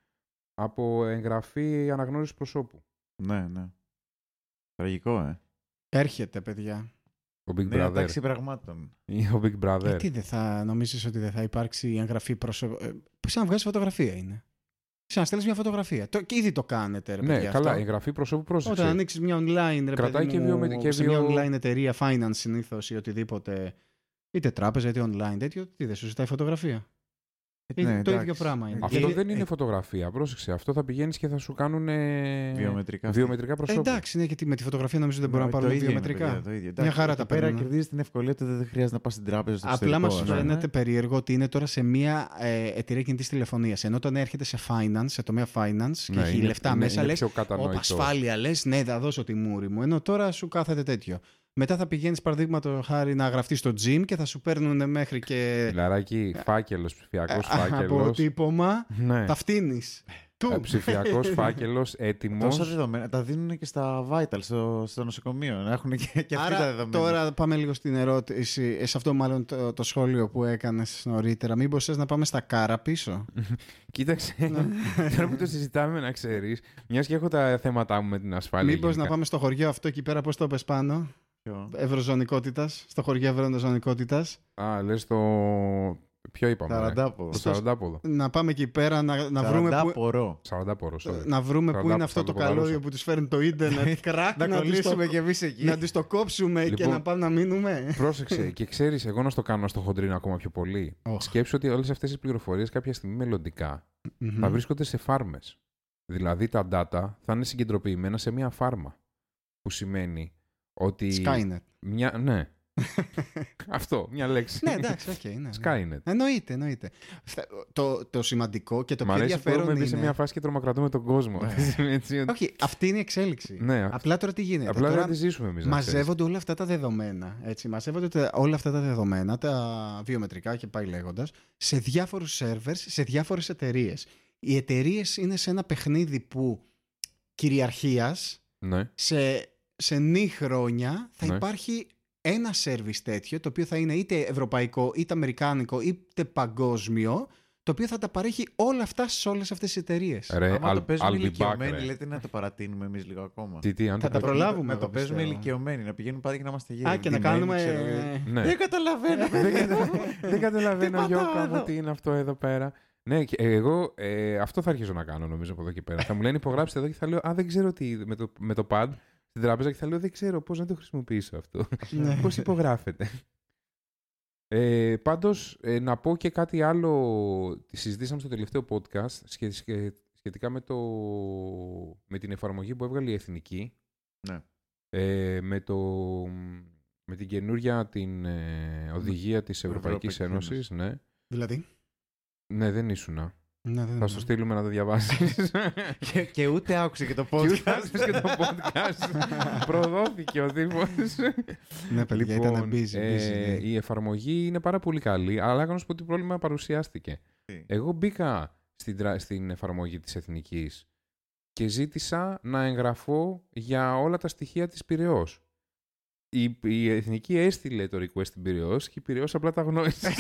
από εγγραφή αναγνώρισης προσώπου. ναι, ναι. Τραγικό, ε. Έρχεται, παιδιά. Ο Big Νέα Brother. τάξη πραγμάτων. Ή ο Big Brother. Γιατί δεν θα νομίζεις ότι δεν θα υπάρξει εγγραφή προσωπ... Ε, σαν να βγάζεις φωτογραφία είναι; Σαν να στέλνεις μια φωτογραφία; Το, και ήδη το κάνετε, ρε ναι, παιδιά. καλά, αυτό. εγγραφή προσώπου πρόσεξε. Όταν ανοίξεις μια online, ρε Κρατάει παιδί και μου, βιομετ- και σε βιο- μια online εταιρεία, finance συνήθως ή οτιδήποτε, είτε τράπεζα είτε online, τέτοιο, τι δεν σου ζητάει φωτογραφία. Ε, Ναι, το εντάξει. ίδιο πράγμα είναι. Αυτό Γιατί- δεν είναι ε, φωτογραφία. Πρόσεξε. Αυτό θα πηγαίνεις και θα σου κάνουν ε, Βιομετρικά. βιομετρικά ε, προσώπου. εντάξει, ναι, γιατί με τη φωτογραφία νομίζω δεν Ναι, μπορούμε να το πάρουμε ίδιο είναι, βιομετρικά. παιδιά, το ίδιο. Μια Εντάξει, χαρά εκεί τα πέρα παίρνουν. κερδίζεις την ευκολία ότι δεν χρειάζεται να πας στην τράπεζα στο Απλά μας εξωτερικό, ας πούμε. φαίνεται περίεργο ότι είναι τώρα σε μια ε, εταιρεία κινητής τηλεφωνίας. Ενώ όταν έρχεται σε finance, σε τομέα finance και Ναι, έχει είναι- λεφτά είναι- μέσα, είναι λες. πιο Όπα, κατανοητό. ασφάλεια λες, ναι, θα δώσω τη μούρη μου. Ενώ τώρα σου κάθεται τέτοιο. Μετά θα πηγαίνεις, παραδείγματο χάρη, να γραφτείς στο gym και θα σου παίρνουν μέχρι και. Φιλαράκι, φάκελος, ψηφιακός ε, φάκελος. αποτύπωμα. Ναι. Τα φτύνεις. Του. Ψηφιακός φάκελος, έτοιμος. Τόσα δεδομένα τα δίνουν και στα Vital, στο, στο νοσοκομείο. Να έχουν και, και αυτοί τα Άρα δεδομένα. τώρα πάμε λίγο στην ερώτηση, ε, σε αυτό μάλλον το, το σχόλιο που έκανες νωρίτερα. Μήπως θες να πάμε στα κάρα πίσω; Κοίταξε. Ναι. Τώρα που το συζητάμε, να ξέρεις, μιας και έχω τα θέματα μου με την ασφάλεια. Μήπως να γενικά. πάμε στο χωριό αυτό εκεί πέρα, πώς το πες πάνω, Ποιο; ευρωζωνικότητας, στο χωριό ευρωζωνικότητας. Α, λες το. Ποιο είπαμε. ρε; Ταραντάπο. Το σαραντάποδο. Να πάμε εκεί πέρα να, να βρούμε που, Ταραντάπορο. Σαραντάπορο, sorry. να βρούμε που είναι Σαραντάπο, αυτό το σαρανταποδαρούσα. καλώδιο που τους φέρνει το ίντερνετ. Κράκ, Να να, τους κολλήσουμε το, κι εμείς εκεί. να τους το κόψουμε και Λοιπόν. να πάμε να μείνουμε. Πρόσεξε και ξέρεις, εγώ να στο κάνω στο χοντρίνο ακόμα πιο πολύ. Οχ. Σκέψου ότι όλες αυτές τις πληροφορίες κάποια στιγμή μελλοντικά Μμμ. θα βρίσκονται σε φάρμες. Δηλαδή τα data θα είναι συγκεντρωποιημένα σε μια φάρμα. Που σημαίνει ότι. Skynet. Μια... Ναι. Αυτό, μια λέξη. ναι, εντάξει, οκ. ναι, ναι. Skynet. Εννοείται, εννοείται. Φτα- Το, το σημαντικό και το Μ' πιο αρέσει που έχουμε ενδιαφέρον μπει είναι... σε μια φάση και τρομοκρατούμε τον κόσμο. Έτσι, ότι- Όχι, αυτή είναι η εξέλιξη. Ναι, Απλά τώρα τι γίνεται. Απλά τώρα δεν τη ζήσουμε εμείς. μαζεύονται όλα αυτά τα δεδομένα. Έτσι, μαζεύονται τα- όλα αυτά τα δεδομένα, τα βιομετρικά και πάει λέγοντας, σε διάφορους σερβέρς, σε διάφορες εταιρείες. Οι εταιρείες είναι σε ένα παιχνίδι που κυριαρχίας Ναι. σε, σε νη χρόνια θα Ναι. υπάρχει ένα σερβις τέτοιο, το οποίο θα είναι είτε ευρωπαϊκό, είτε αμερικάνικο, είτε παγκόσμιο, το οποίο θα τα παρέχει όλα αυτά σε όλες αυτές τις εταιρείες. Ρε, Άμα το I'll- παίζουμε I'll be back, ηλικιωμένοι, ρε. λέτε να το παρατείνουμε εμείς λίγο ακόμα. Τι, τι, αν Θα το τα παίζουμε- προλάβουμε. Να το εγώ παίζουμε πιστεύω. ηλικιωμένοι, να πηγαίνουν πάντα και να είμαστε γύρω. Α, και να κάνουμε... Ναι. Δεν καταλαβαίνω. δεν, κατα... δεν καταλαβαίνω, Τι Γιώκα πατάω μου, εδώ. τι είναι αυτό εδώ πέρα. Ναι, και εγώ ε, αυτό θα αρχίσω να κάνω νομίζω από εδώ και πέρα. θα μου λένε υπογράψτε εδώ και θα λέω Α, δεν ξέρω τι με το, με το pad στην τράπεζα και θα λέω Δεν ξέρω πώς να το χρησιμοποιήσω αυτό. Ναι. Πώς υπογράφεται. Ε, Πάντως, να πω και κάτι άλλο. τη Συζητήσαμε στο τελευταίο podcast σχε- σχε- σχετικά με, το, με την εφαρμογή που έβγαλε η Εθνική. Ναι. Ε, με, το, με την καινούρια την ε, οδηγία της Ευρωπαϊκής Ευρωπαϊκής Ένωσης. Ναι. Δηλαδή; ναι, δεν ήσουνα. Ναι, δεν Θα σου στείλουμε να το διαβάσεις. και, και ούτε άκουσε και το Και ούτε podcast. άκουσες και το podcast. Προδόθηκε ο τύπος. Ναι, παιδιά, ήταν busy. busy ε, ναι. η εφαρμογή είναι πάρα πολύ καλή, αλλά να σου πω τι πρόβλημα παρουσιάστηκε. Τι; Εγώ μπήκα στην, τρα- στην εφαρμογή της Εθνικής και ζήτησα να εγγραφώ για όλα τα στοιχεία της Πυραιός. Η, η Εθνική έστειλε το request στην Πυραιός και η Πυραιός απλά τα γνώρισε.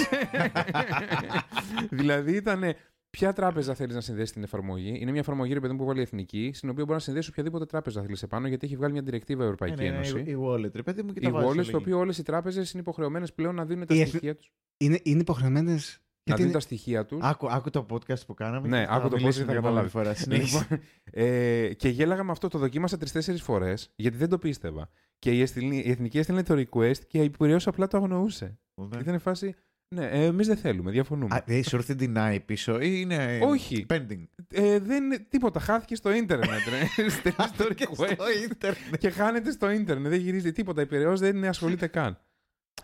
δηλαδή ήταν ποια τράπεζα θέλεις να συνδέσεις την εφαρμογή; Είναι μια εφαρμογή, ρε παιδί μου, που βάλει η Εθνική, στην οποία μπορεί να συνδέσεις οποιαδήποτε τράπεζα θέλεις επάνω, γιατί έχει βγάλει μια directive η Ευρωπαϊκή Ναι, ναι, ναι, Ένωση. Η wallet, ρε παιδί μου, και Η τα βάζεις wallet, όλα στο εκεί. οποίο όλες οι τράπεζες είναι υποχρεωμένες πλέον να δίνουν τα Η Εθ- στοιχεία τους. Είναι, είναι υποχρεωμένες. Να δίνουν τα στοιχεία τους. Άκου, άκου το podcast που κάναμε. Ναι, και θα άκου το podcast μιλήσουμε θα την επόμενη καταλάβεις. φορά. Συνέχισε. Λοιπόν, ε, και γέλαγα με αυτό, το δοκίμασα τρει-τέσσερι φορές, γιατί δεν το πίστευα. Και η, Εθνική- η Εθνική έστειλε το request και η Πυραιός απλά το αγνοούσε. Ναι. Ήταν φάση. Ναι, ε, εμείς δεν θέλουμε, διαφωνούμε. Α, ε, σου ήρθε deny πίσω ή είναι Όχι. pending; Ε, δεν είναι τίποτα, χάθηκε στο ίντερνετ. ρε. Στέλνεις το request ίντερνετ. και χάνεται στο ίντερνετ. Δεν γυρίζει τίποτα. Η Πυραιός δεν ασχολείται καν.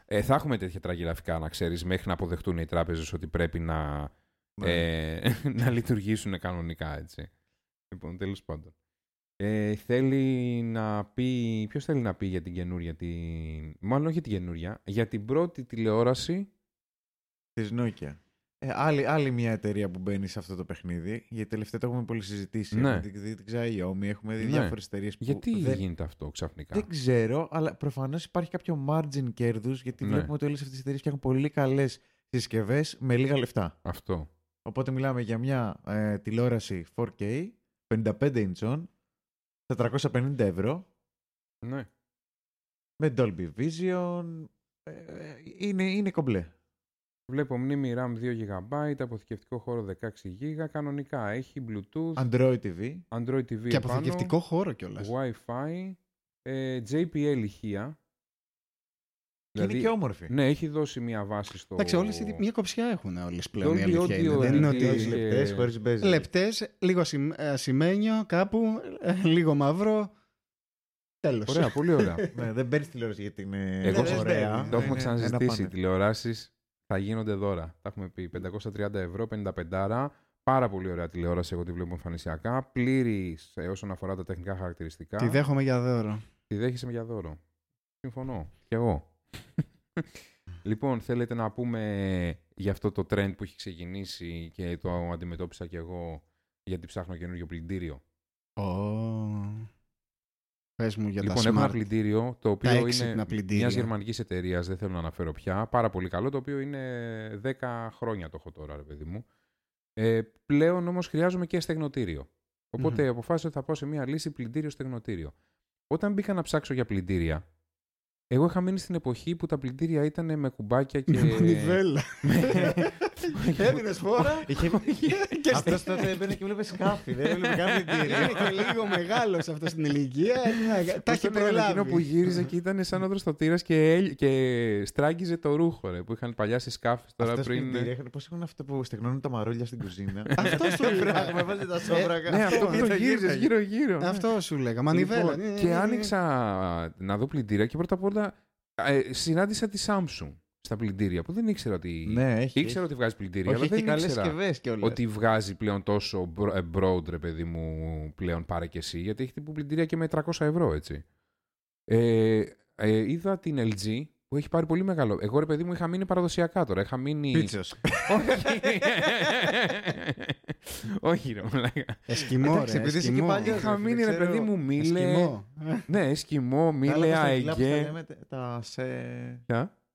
Ε, θα έχουμε τέτοια τραγγραφικά, να ξέρεις, μέχρι να αποδεχτούν οι τράπεζες ότι πρέπει να, ε, να λειτουργήσουν κανονικά, έτσι. Λοιπόν, τέλος πάντων. Ε, θέλει να πει... Ποιος θέλει να πει για την καινούρια, την... μάλλον όχι για την καινούρια, για την πρώτη τηλεόραση. Της Nokia. Ε, άλλη, άλλη μια εταιρεία που μπαίνει σε αυτό το παιχνίδι. Γιατί τελευταία το έχουμε πολύ συζητήσει. Ναι. Έχουμε δει δει την Xiaomi, έχουμε δει Ναι. διάφορες εταιρείες που. Γιατί δεν, γίνεται αυτό ξαφνικά; δεν ξέρω, αλλά προφανώς υπάρχει κάποιο margin κέρδους γιατί Ναι. βλέπουμε ότι όλες αυτές οι εταιρείες φτιάχνουν πολύ καλές συσκευές με λίγα λεφτά. Αυτό. Οπότε μιλάμε για μια ε, τηλεόραση 4K, 55 inch, 450 ευρώ, Ναι. με Dolby Vision. ε, είναι, είναι κομπλέ. Βλέπω μνήμη RAM 2 GB, αποθηκευτικό χώρο 16 GB, κανονικά. Έχει Bluetooth, Android TV. Android TV Και επάνω, αποθηκευτικό χώρο κιόλας. Wi-Fi, ε, JPL ηχεία. Και είναι και όμορφη. Ναι, έχει δώσει μια βάση στο... Εντάξει, όλες μια κοψιά έχουν όλες πλέον. Η Dolby αλήθεια είναι. Audio, Δεν είναι ε, ότι. ε, λεπτές χωρίς bezel. Λεπτές, λίγο ασημ- ε, ασημένιο κάπου, ε, λίγο μαύρο. Τέλος. Ωραία, πολύ ωραία. ναι, δεν παίρνεις τηλεόραση γιατί είναι Εγώ δεν ωραία. παίρνει. Το έχουμε Είναι ένα ξαναζητήσει. Οι πάνελ. τηλεοράσεις θα γίνονται δώρα. Τα έχουμε πει. 530 ευρώ, 55. Πάρα πολύ ωραία τηλεόραση. Εγώ τη βλέπω εμφανισιακά. Πλήρης όσον αφορά τα τεχνικά χαρακτηριστικά. Τη δέχομαι για δώρο. Τη δέχεσαι για δώρο. Συμφωνώ. Κι εγώ. λοιπόν, θέλετε να πούμε για αυτό το trend που έχει ξεκινήσει και το αντιμετώπισα κι εγώ γιατί ψάχνω καινούριο πλυντήριο; Oh. Πες μου για λοιπόν, τα έχω ένα smart. πλυντήριο το τα οποίο έξυπνα είναι πλυντήρια. μια γερμανικής εταιρείας, δεν θέλω να αναφέρω πια. Πάρα πολύ καλό, το οποίο είναι 10 χρόνια το έχω τώρα, ρε παιδί μου. Ε, πλέον όμως χρειάζομαι και στεγνοτήριο. Οπότε αποφάσισα ότι θα πάω σε μια λύση πλυντήριο-στεγνοτήριο. Όταν μπήκα να ψάξω για πλυντήρια, εγώ είχα μείνει στην εποχή που τα πλυντήρια ήταν με κουμπάκια και. Με μανιβέλα. Με, Έδινες φόρα. Είχε... και Αυτός τότε έμπαινε και βλέπε σκάφη. Δεν έβλεπε καν πλυντήρια. Είναι και λίγο μεγάλος αυτός στην ηλικία. Ναι, Τα Πώς έχει το λέγανε εκείνο που προλάβει. γύριζε και ήταν σαν ο δροστοτήρας και, έλ- και στράγγιζε το ρούχο ρε, που είχαν παλιά σε σκάφη τώρα Αυτός πριν. πλυντήρια είχαν- Πώς έχουν αυτό που στεγνώνουν τα μαρούλια στην κουζίνα; Αυτό σου 'λεγα. Πράγμα, βάζει τα σόβρακα. Ναι, αυτό που το Γύρω, γύριζες γύρω. γύρω-γύρω. ναι. Αυτό σου 'λεγα. Μανιβέλα. Λοιπόν, Ναι, ναι, ναι, και ναι. άνοιξα να δω πλυντήρια και πρώτα απ' όλα ε, συνάντησα τη Samsung στα πλυντήρια που δεν ήξερα ότι. Ναι, έχει. Ήξερα ότι βγάζει πλυντήρια, Όχι, αλλά έχει δεν καλές ήξερα συσκευές κιόλα. ότι βγάζει πλέον τόσο bro- ε, broad, ρε παιδί μου, πλέον πάρε και εσύ, γιατί έχει τύπου πλυντήρια και με 300 ευρώ, έτσι. Ε, ε, είδα την LG που έχει πάρει πολύ μεγάλο. Εγώ, ρε παιδί μου, είχα μείνει παραδοσιακά τώρα. Είχα μείνει. Πίτσος. Όχι. Όχι, ρε μαλάκα. Εσκιμό, Εντάξει, ρε. επειδή είσαι και Εσκιμό. παλιός. Είχα ρε, μείνει, ρε ξέρω. παιδί μου, μίλε. Εσκιμό. Ναι, εσκιμό, μίλε, Άλλα τα στρογγυλά που τα αεγέ. λέμε, Τα σε...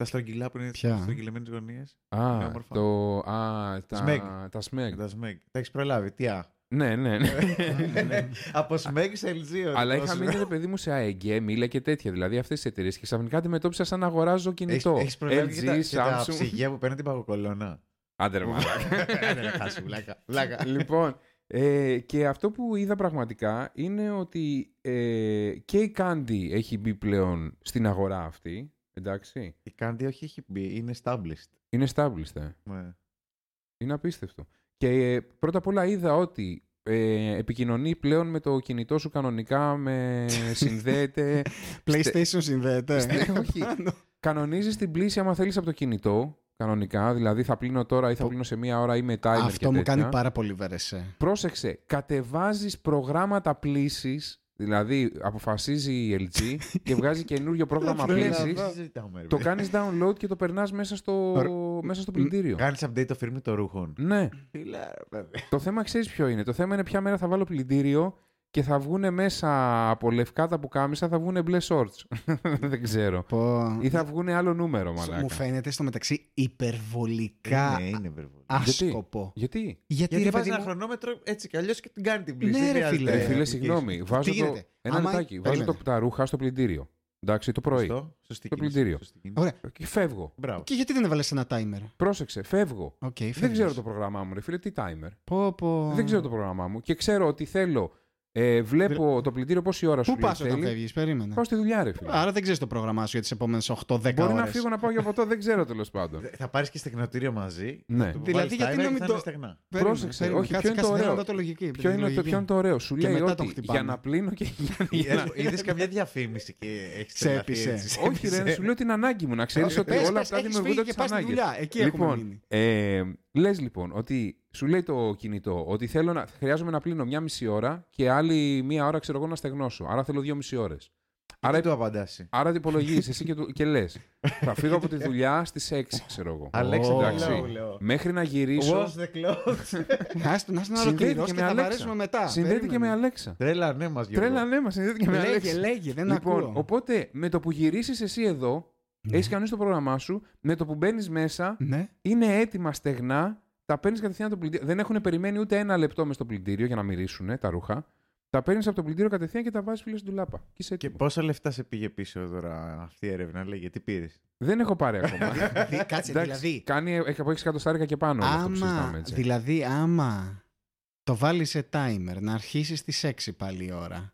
Ποια; Τα στρογγυλά που είναι Ποια; στρογγυλεμένες γωνίες. Α, Είναι όμορφα. το, α, τα, Σμέγ. τα σμέγ. Τα σμέγ. Τα έχεις προλάβει. Τι α. Ναι, ναι, ναι. Από σμέγ σε LG. ο Αλλά δικός είχα σου. μείνει ρε παιδί μου σε ΑΕΓ, μίλα και τέτοια. Δηλαδή αυτές τις εταιρείες και ξαφνικά αντιμετώπισα σαν να αγοράζω κινητό. Έχεις- Έχεις προλάβει και τα- LG, και τα Samsung. ψυγεία που παίρνει την παγοκολόνα. Άντε ρε μαλάκα. Άντε, ρε, χάσου, βλάκα. Βλάκα. λοιπόν, ε, και αυτό που είδα πραγματικά είναι ότι ε, και η Candy έχει μπει πλέον στην αγορά αυτή. Εντάξει. Η Candy όχι έχει μπει, είναι established. Είναι established. ε. Ναι. Είναι απίστευτο. Και ε, πρώτα απ' όλα είδα ότι ε, επικοινωνεί πλέον με το κινητό σου κανονικά, με συνδέεται. PlayStation συνδέεται. Στε- όχι. Κανονίζεις την πλήση άμα θέλεις από το κινητό, κανονικά. Δηλαδή θα πλύνω τώρα ή θα Το- πλύνω σε μία ώρα ή με timer και Αυτό μου τέτοια. κάνει πάρα πολύ βερεσέ. Πρόσεξε, κατεβάζεις προγράμματα πλήσης, δηλαδή αποφασίζει η LG και βγάζει καινούριο πρόγραμμα Αυτό είναι πλήσης. αυτό. συζητάμε, ρε, Το παιδιά. κάνεις download και το περνάς μέσα στο, μέσα στο πλυντήριο. Κάνεις update το firmware των ρούχων. Ναι. Φίλε, ρε, παιδί. Το θέμα ξέρεις ποιο είναι. Το θέμα είναι ποια μέρα θα βάλω πλυντήριο και θα βγουν μέσα από λευκά τα πουκάμισα, θα βγουν μπλε shorts. Δεν ξέρω. Πω. Ή θα βγουν άλλο νούμερο, μαλάκα. Μου φαίνεται στο μεταξύ υπερβολικά Είναι, είναι υπερβολή. άσκοπο. Γιατί; Γιατί, Γιατί ρε βάζεις παιδί ένα μου, χρονόμετρο έτσι κι αλλιώς και την κάνει την πλύση. Ναι, Δεν ρε, χρειάζεται φίλε. Ρε φίλε, application. συγγνώμη. Βάζω το... γίνεται; Ένα Άμα- λεπτάκι. Βάζω Περίμενε. το, τα ρούχα στο πλυντήριο. Εντάξει, το πρωί. Σωστό, σωστή Το κίνηση, πλυντήριο. σωστή κίνηση. Ωραία. Και φεύγω. Μπράβο. Και γιατί δεν έβαλες ένα timer; Πρόσεξε, φεύγω. Οκ, Δεν φεύγεις. ξέρω το πρόγραμμά μου, ρε φίλε, τι timer. Πω, πω. Δεν ξέρω το πρόγραμμά μου. Και ξέρω ότι θέλω. Ε, βλέπω το πλυντήριο πόση ώρα σου Πού λέει πα όταν θέλει. φεύγεις, περίμενε. Πάω στη δουλειά, ρε φίλε. Άρα δεν ξέρεις το πρόγραμμά σου για τις επόμενες 8-10 Μπορεί ώρες. να φύγω να πάω για ποτό, δεν ξέρω τέλος πάντων. Θα πάρεις και στεγνοτήριο μαζί. Ναι. θα του Δηλαδή, βάλεις γιατί timer να και μην θα το- είναι στεγνά. Πρόσεξε, όχι, ποιο είναι το ωραίο. το λογική. Ποιο είναι, το, ποιο είναι το ωραίο. Σου Και λέει μετά τον ότι χτυπάμε. για να πλύνω και για να... Είδες καμιά διαφήμιση και έχεις Ξέπησε. Όχι, ρε, σου λέω την ανάγκη μου να ξέρεις ότι Πες, όλα πες, αυτά έχεις δημιουργούνται φύγει από και τις πας στη ανάγκες. δουλειά. Εκεί έχουμε μείνει. Λοιπόν, ε, λες λοιπόν ότι σου λέει το κινητό ότι θέλω να, χρειάζομαι να πλύνω μια μισή ώρα και άλλη μία ώρα ξέρω εγώ να στεγνώσω. Άρα θέλω δύο μισή ώρες. Άρα Άρα, του απαντάσει. άρα υπολογίζεις εσύ και, του- και λες. θα φύγω από τη δουλειά στις 6, ξέρω εγώ. Αλέξα, εντάξει. λέω, λέω. Μέχρι να γυρίσω. Wash the clothes. Άστο να στην Συνδέεται ολοκληρώσει και και με θα Alexa. βαρέσουμε μετά. Συνδέεται και με Περίμενε. Αλέξα. Τρέλα, ναι, μας Τρέλα, ναι, μας συνδέεται και με Λέγε, Αλέξα. λέγε, δεν λοιπόν, ακούω. οπότε με το που γυρίσεις εσύ εδώ, Ναι. έχεις κανονίσει το πρόγραμμά σου, με το που μπαίνεις μέσα, Ναι. είναι έτοιμα στεγνά, τα παίρνεις κατευθείαν από το πλυντήριο. Δεν έχουν περιμένει ούτε ένα λεπτό μες στο πλυντήριο για να μυρίσουν τα ρούχα. Τα παίρνεις από το πλυντήριο κατευθείαν και τα βάζεις φίλε στην τουλάπα. Και είσαι Και έτοιμος. πόσα λεφτά σε πήγε πίσω τώρα αυτή η έρευνα, λέει, γιατί πήρες; Δεν έχω πάρει ακόμα. Δη- Κάτσε, Εντάξει, δηλαδή. Κάνει, έχει από 6 εκατοστάρικα και πάνω. όλο αυτό που συζητάμε, Άμα, έτσι. δηλαδή, άμα το βάλεις σε timer να αρχίσεις στις 6 πάλι η ώρα.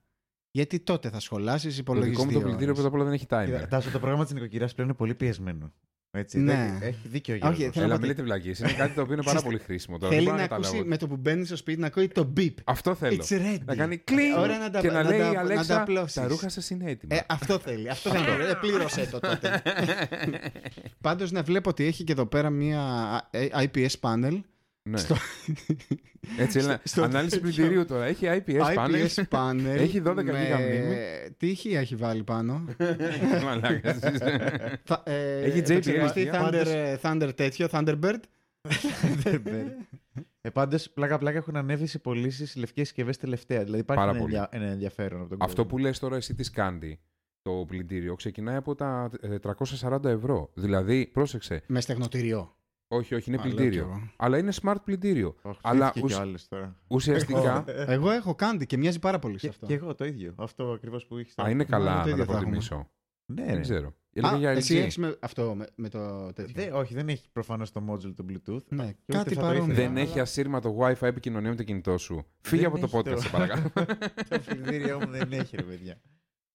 Γιατί τότε θα σχολάσεις Το υπολογιστή. δικό μου το πλυντήριο πρώτα απ' όλα δεν έχει timer. Κοιτάξτε, το πρόγραμμα της νοικοκυριά πλέον είναι πολύ πιεσμένο. Έτσι, Ναι. δεν- Έχει δίκιο ο Όχι, Γιώργος. θέλω- Έλα, να μην πω λέτε βλακίες. Είναι κάτι το οποίο είναι πάρα πολύ χρήσιμο τώρα. Θέλει Δεν να μπορώ ακούσει καταλάβω. με το που μπαίνει στο σπίτι να ακούει το beep. Αυτό θέλω. It's ready. Να κάνει κλικ Ωραία να τα- και να, να λέει τα- η να Αλέξα τα απλώσεις. τα ρούχα σας είναι έτοιμα. Ε, αυτό θέλει. Αυτό θέλει. ε, πλήρωσέ το τότε. Πάντως να βλέπω ότι έχει και εδώ πέρα μία ε, IPS panel. Ναι. στο- Έτσι, έλα, στο ανάλυση τέτοιο. πλυντηρίου τώρα. Έχει IPS panel. IPS panel. Έχει 12 με- γίγα μνήμη. Τι ηχεία έχει βάλει πάνω; Μαλάκας. Θα- ε, Έχει JBL επεξεργαστή ηχεία. Thunder, ε, Thunder τέτοιο, Thunderbird; Ε, Πάντω, πλάκα-πλάκα έχουν ανέβει σε πωλήσεις λευκές συσκευές τελευταία. Δηλαδή υπάρχει Πάρα ένα, πολύ. ενδια- ένα ενδιαφέρον από τον Αυτό κόσμο. που λες τώρα εσύ τι κάνει το πλυντήριο ξεκινάει από τα ε, 340 ευρώ. Δηλαδή, πρόσεξε. Μες στεγνοτηριό. Όχι, όχι, είναι Α, λέω κι πλυντήριο. εγώ. Αλλά είναι smart πλυντήριο. Όχι, Αλλά χτύπηκε ουσ- κι ο άλλος τώρα. Ουσιαστικά. Εγώ έχω κάνει και μοιάζει πάρα πολύ σε Και, αυτό. και εγώ το ίδιο. Αυτό ακριβώς που έχει. Α, είναι καλά το να ίδιο τα θα έχουμε. προτιμήσω. Ναι, Δεν ρε. ξέρω. Έλεγα Α, για LG. εσύ έχεις με, αυτό με, με το τέτοιο. Δεν, όχι, δεν έχει προφανώς το module του Bluetooth. Ναι, ούτε κάτι θα το παρόμοιο. ήθελα. Δεν αλλά- έχει ασύρματο Wi-Fi επικοινωνία με το κινητό σου. Φύγε Δεν από το έχει podcast, το- σε παρακαλώ. το πλυντήριό μου δεν έχει, ρε παιδιά.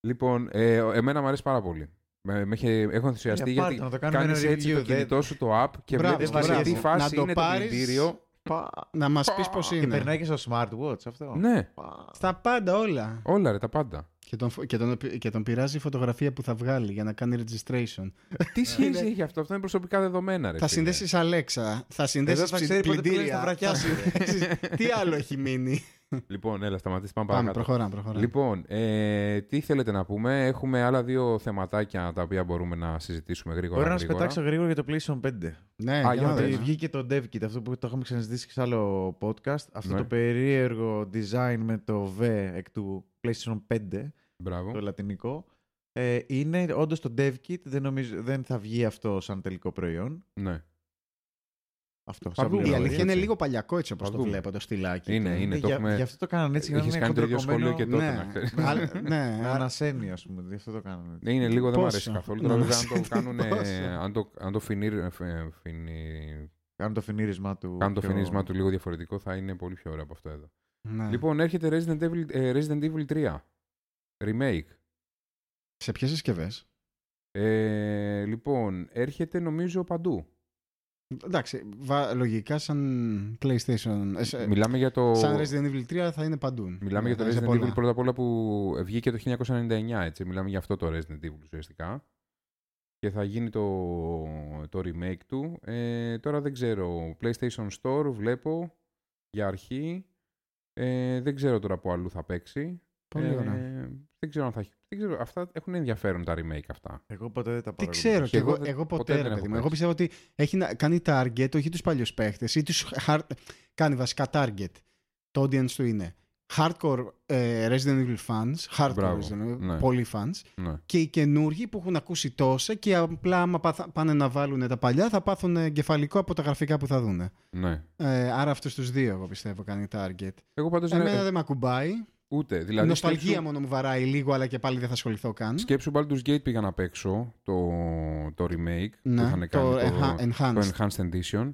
λοιπόν, ε, εμένα μου αρέσει πάρα πολύ. Με, με έχει- έχω ενθουσιαστεί Για πάρτε, γιατί να το κάνουμε κάνεις ένα έτσι review, το δεν- κινητό σου το app και Μπράβο, βλέπεις μπράβο. σε τι Να φάση το είναι το πάρεις πλυντήριο. Να μας πεις πώς Και είναι. περνάει και στο smartwatch αυτό. Ναι, Πα. Στα πάντα όλα. όλα ρε, τα πάντα. Και τον, φο- και, τον, και τον πειράζει η φωτογραφία που θα βγάλει για να κάνει registration. Τι σχέση έχει αυτό, αυτό είναι προσωπικά δεδομένα ρε. θα φίλε. συνδέσεις Αλέξα. Θα συνδέσει Εδώ θα ξέρει πότε πλένεις τα βρακιά σου. Τι άλλο έχει μείνει; Λοιπόν, έλα, σταματήστε, πάμε Πάμε, παρακάτω. προχωράμε, προχωράμε. Λοιπόν, ε, τι θέλετε να πούμε; Έχουμε άλλα δύο θεματάκια τα οποία μπορούμε να συζητήσουμε γρήγορα. Μπορώ να σου γρήγορα. πετάξω γρήγορα για το PlayStation 5. ναι, Α, για για να πες. δεις. Ότι βγήκε το DevKit, αυτό που το έχουμε ξαναζητήσει και σε άλλο podcast. Αυτό Ναι. το περίεργο design με το V εκ του PlayStation 5, Μπράβο. το λατινικό. Ε, είναι όντως το DevKit, δεν, νομίζω, δεν θα βγει αυτό σαν τελικό προϊόν. Ναι. Αυτό. Θα σαν δούμε. Η πληροφορία. αλήθεια είναι έτσι. λίγο παλιακό έτσι όπως Θα το δούμε. βλέπω το στυλάκι. Είναι, του. είναι. Ναι, το για, έχουμε- γι' αυτό το κάνανε έτσι. για να Έχεις είναι κάνει το ίδιο σχόλιο και χοντροκομμένο. τότε, Ναι, να ξέρεις. αλλά- ναι, Με α- ανασένει, ας πούμε. Γι' αυτό το κάνανε. έτσι. Είναι λίγο, δεν μου Πόσο; αρέσει καθόλου. Να Τώρα, μας βέβαια, αν το κάνουν. πόσο; αν το, αν το φινίρ, ε, φε- φινι- Κάνουν το φινίρισμά του. κάνουν το πιο- φινίρισμά του λίγο διαφορετικό, θα είναι πολύ πιο ωραίο από αυτό εδώ. ναι. Λοιπόν, έρχεται Resident Evil, ε, Resident Evil 3. Remake. Σε ποιες συσκευές; Ε, λοιπόν, έρχεται νομίζω παντού. Εντάξει, βα- λογικά σαν PlayStation. ε, σε- Μιλάμε για το, Σαν Resident Evil 3 θα είναι παντού. μιλάμε Ναι, για το θα είναι σε Resident πολλά. Evil πρώτα απ' όλα που βγήκε το 1999, έτσι. Μιλάμε για αυτό το Resident Evil ουσιαστικά. Και θα γίνει το, το remake του. Ε, τώρα δεν ξέρω. PlayStation Store βλέπω για αρχή. Ε, δεν ξέρω τώρα που αλλού θα παίξει. Πολύ Ε, ωραία. δεν ξέρω αν θα έχει. Δεν ξέρω, αυτά έχουν ενδιαφέρον τα remake αυτά. Εγώ ποτέ δεν τα Τι παρακολουθούσα. ξέρω, Και και εγώ, εγώ δεν- εγώ ποτέ ποτέ, δεν ρε έχω παιδί μου. παίξει. Εγώ πιστεύω ότι έχει να κάνει target, όχι τους παλιούς παίχτες, ή τους hard... κάνει βασικά target. Το audience του είναι hardcore ε, Resident Evil fans, hardcore Μπράβο, Resident Evil, ναι. πολύ fans, Ναι. και οι καινούργοι που έχουν ακούσει τόσα και απλά άμα πάθα- πάνε να βάλουν τα παλιά θα πάθουν εγκεφαλικό από τα γραφικά που θα δουν. ναι. Ε, άρα αυτούς τους δύο εγώ πιστεύω κάνει target. Εγώ πάντως Εμένα ε, δεν με ακουμπάει. Ούτε. Δηλαδή, Νοσταλγία σκέψου- μόνο μου βαράει λίγο, αλλά και πάλι δεν θα ασχοληθώ καν. Σκέψου Baldur's Gate πήγα να παίξω το, το remake που Ναι, είχαν κάνει το το, enha- το enhanced. Enhanced Edition.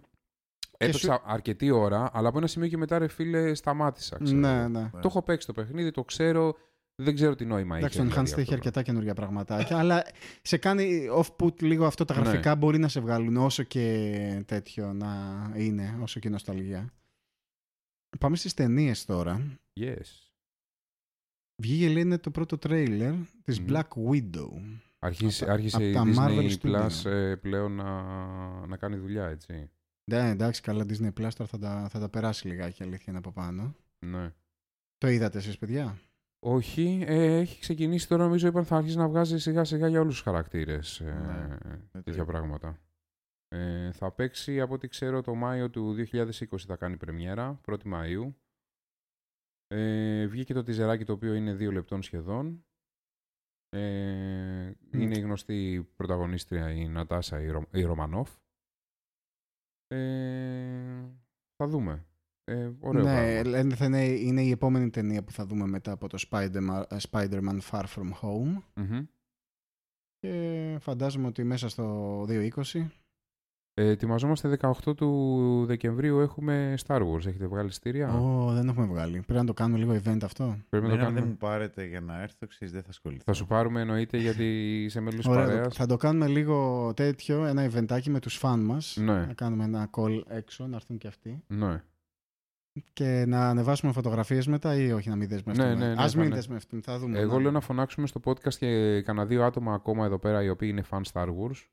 Και Έπαιξα αρκετή ώρα, αλλά από ένα σημείο και μετά ρε φίλε σταμάτησα. Ξέρω. Ναι, ναι. Το έχω παίξει το παιχνίδι, το ξέρω, δεν ξέρω τι νόημα Εντάξει, είχε. το δηλαδή, Enhanced αυτό έχει το- αρκετά καινούργια πραγματάκια, αλλά σε κάνει off-put λίγο αυτό τα Ναι. γραφικά μπορεί να σε βγάλουν όσο και τέτοιο να είναι, όσο και νοσταλγία. Πάμε στις ταινίες τώρα. Yes. Βγήκε λένε το πρώτο τρέιλερ της Μμμ. Black Widow. Άρχισε, Από τα- άρχισε από η τα Marvel Disney Studio. Plus ε, πλέον να, να κάνει δουλειά, έτσι. Ναι, εντάξει, καλά Disney Plus τώρα θα τα, θα τα περάσει λιγάκι αλήθεια είναι από πάνω. Ναι. Το είδατε εσείς παιδιά; Όχι, ε, έχει ξεκινήσει τώρα νομίζω είπαν θα αρχίσει να βγάζει σιγά σιγά για όλους τους χαρακτήρες ε, Ναι, τέτοια το πράγματα. Ε, θα παίξει από ό,τι ξέρω το Μάιο του 2020 θα κάνει πρεμιέρα, 1η Μαΐου. Ε, βγήκε το τιζεράκι το οποίο είναι δύο λεπτών σχεδόν. Ε, είναι η γνωστή πρωταγωνίστρια η Νατάσα η, Ρο, η Ρωμανόφ. Ε, θα δούμε. Ε, ωραίο ναι, πράγμα. λένε θα είναι, είναι η επόμενη ταινία που θα δούμε μετά από το Spider-Man, ε, Spider-Man Far From Home. Μμμ. Και φαντάζομαι ότι μέσα στο 2.20 Ε, ετοιμαζόμαστε 18 του Δεκεμβρίου έχουμε Star Wars. Έχετε βγάλει εισιτήρια; Ω, δεν έχουμε βγάλει. Πρέπει να το κάνουμε λίγο event αυτό. Πρέπει να το Εμένα, αν κάνουμε. δεν μου πάρετε για να έρθω, ξέρεις, δεν θα ασχοληθώ. Θα σου πάρουμε εννοείται γιατί είσαι μέλος της Ωραία, παρέας. θα το κάνουμε λίγο τέτοιο, ένα eventάκι με τους φαν μας. Ναι. Να κάνουμε ένα call έξω, να έρθουν και αυτοί. Ναι. Και να ανεβάσουμε φωτογραφίες μετά ή όχι να μην δεσμευτούμε. Ναι, ναι, ναι, Ας θα μην είναι. δεσμευτούμε, θα δούμε. Εγώ λέω να φωνάξουμε στο podcast και κανένα δύο άτομα ακόμα εδώ πέρα οι οποίοι είναι fan Star Wars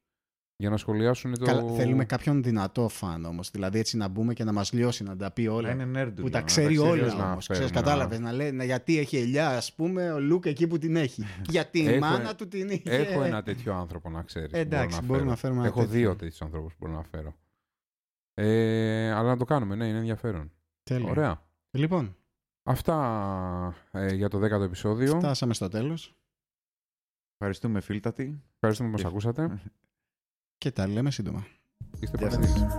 για να σχολιάσουν το. Καλά, θέλουμε κάποιον δυνατό φαν όμως. Δηλαδή έτσι να μπούμε και να μας λιώσει, να τα πει όλα. Να είναι nerd. που τα ξέρει όλα να όμως. φέρουν, Ξέρεις, να- κατάλαβες, να λέει να, γιατί έχει ελιά, ας πούμε, ο Λουκ εκεί που την έχει. γιατί η Έχω- μάνα του την είχε. Έχω ένα τέτοιο άνθρωπο να ξέρεις. Εντάξει, μπορούμε να φέρουμε ένα Έχω τέτοιο. δύο τέτοιους ανθρώπου που μπορώ να φέρω. Ε, αλλά να το κάνουμε, ναι, είναι ενδιαφέρον. Τέλεια. Ωραία. Λοιπόν, Αυτά ε, για το 10ο επεισόδιο. φτάσαμε στο τέλος Ευχαριστούμε, φίλτατη. Ευχαριστούμε που μας Και- ακούσατε. και τα λέμε σύντομα. Είστε παρακαλώ.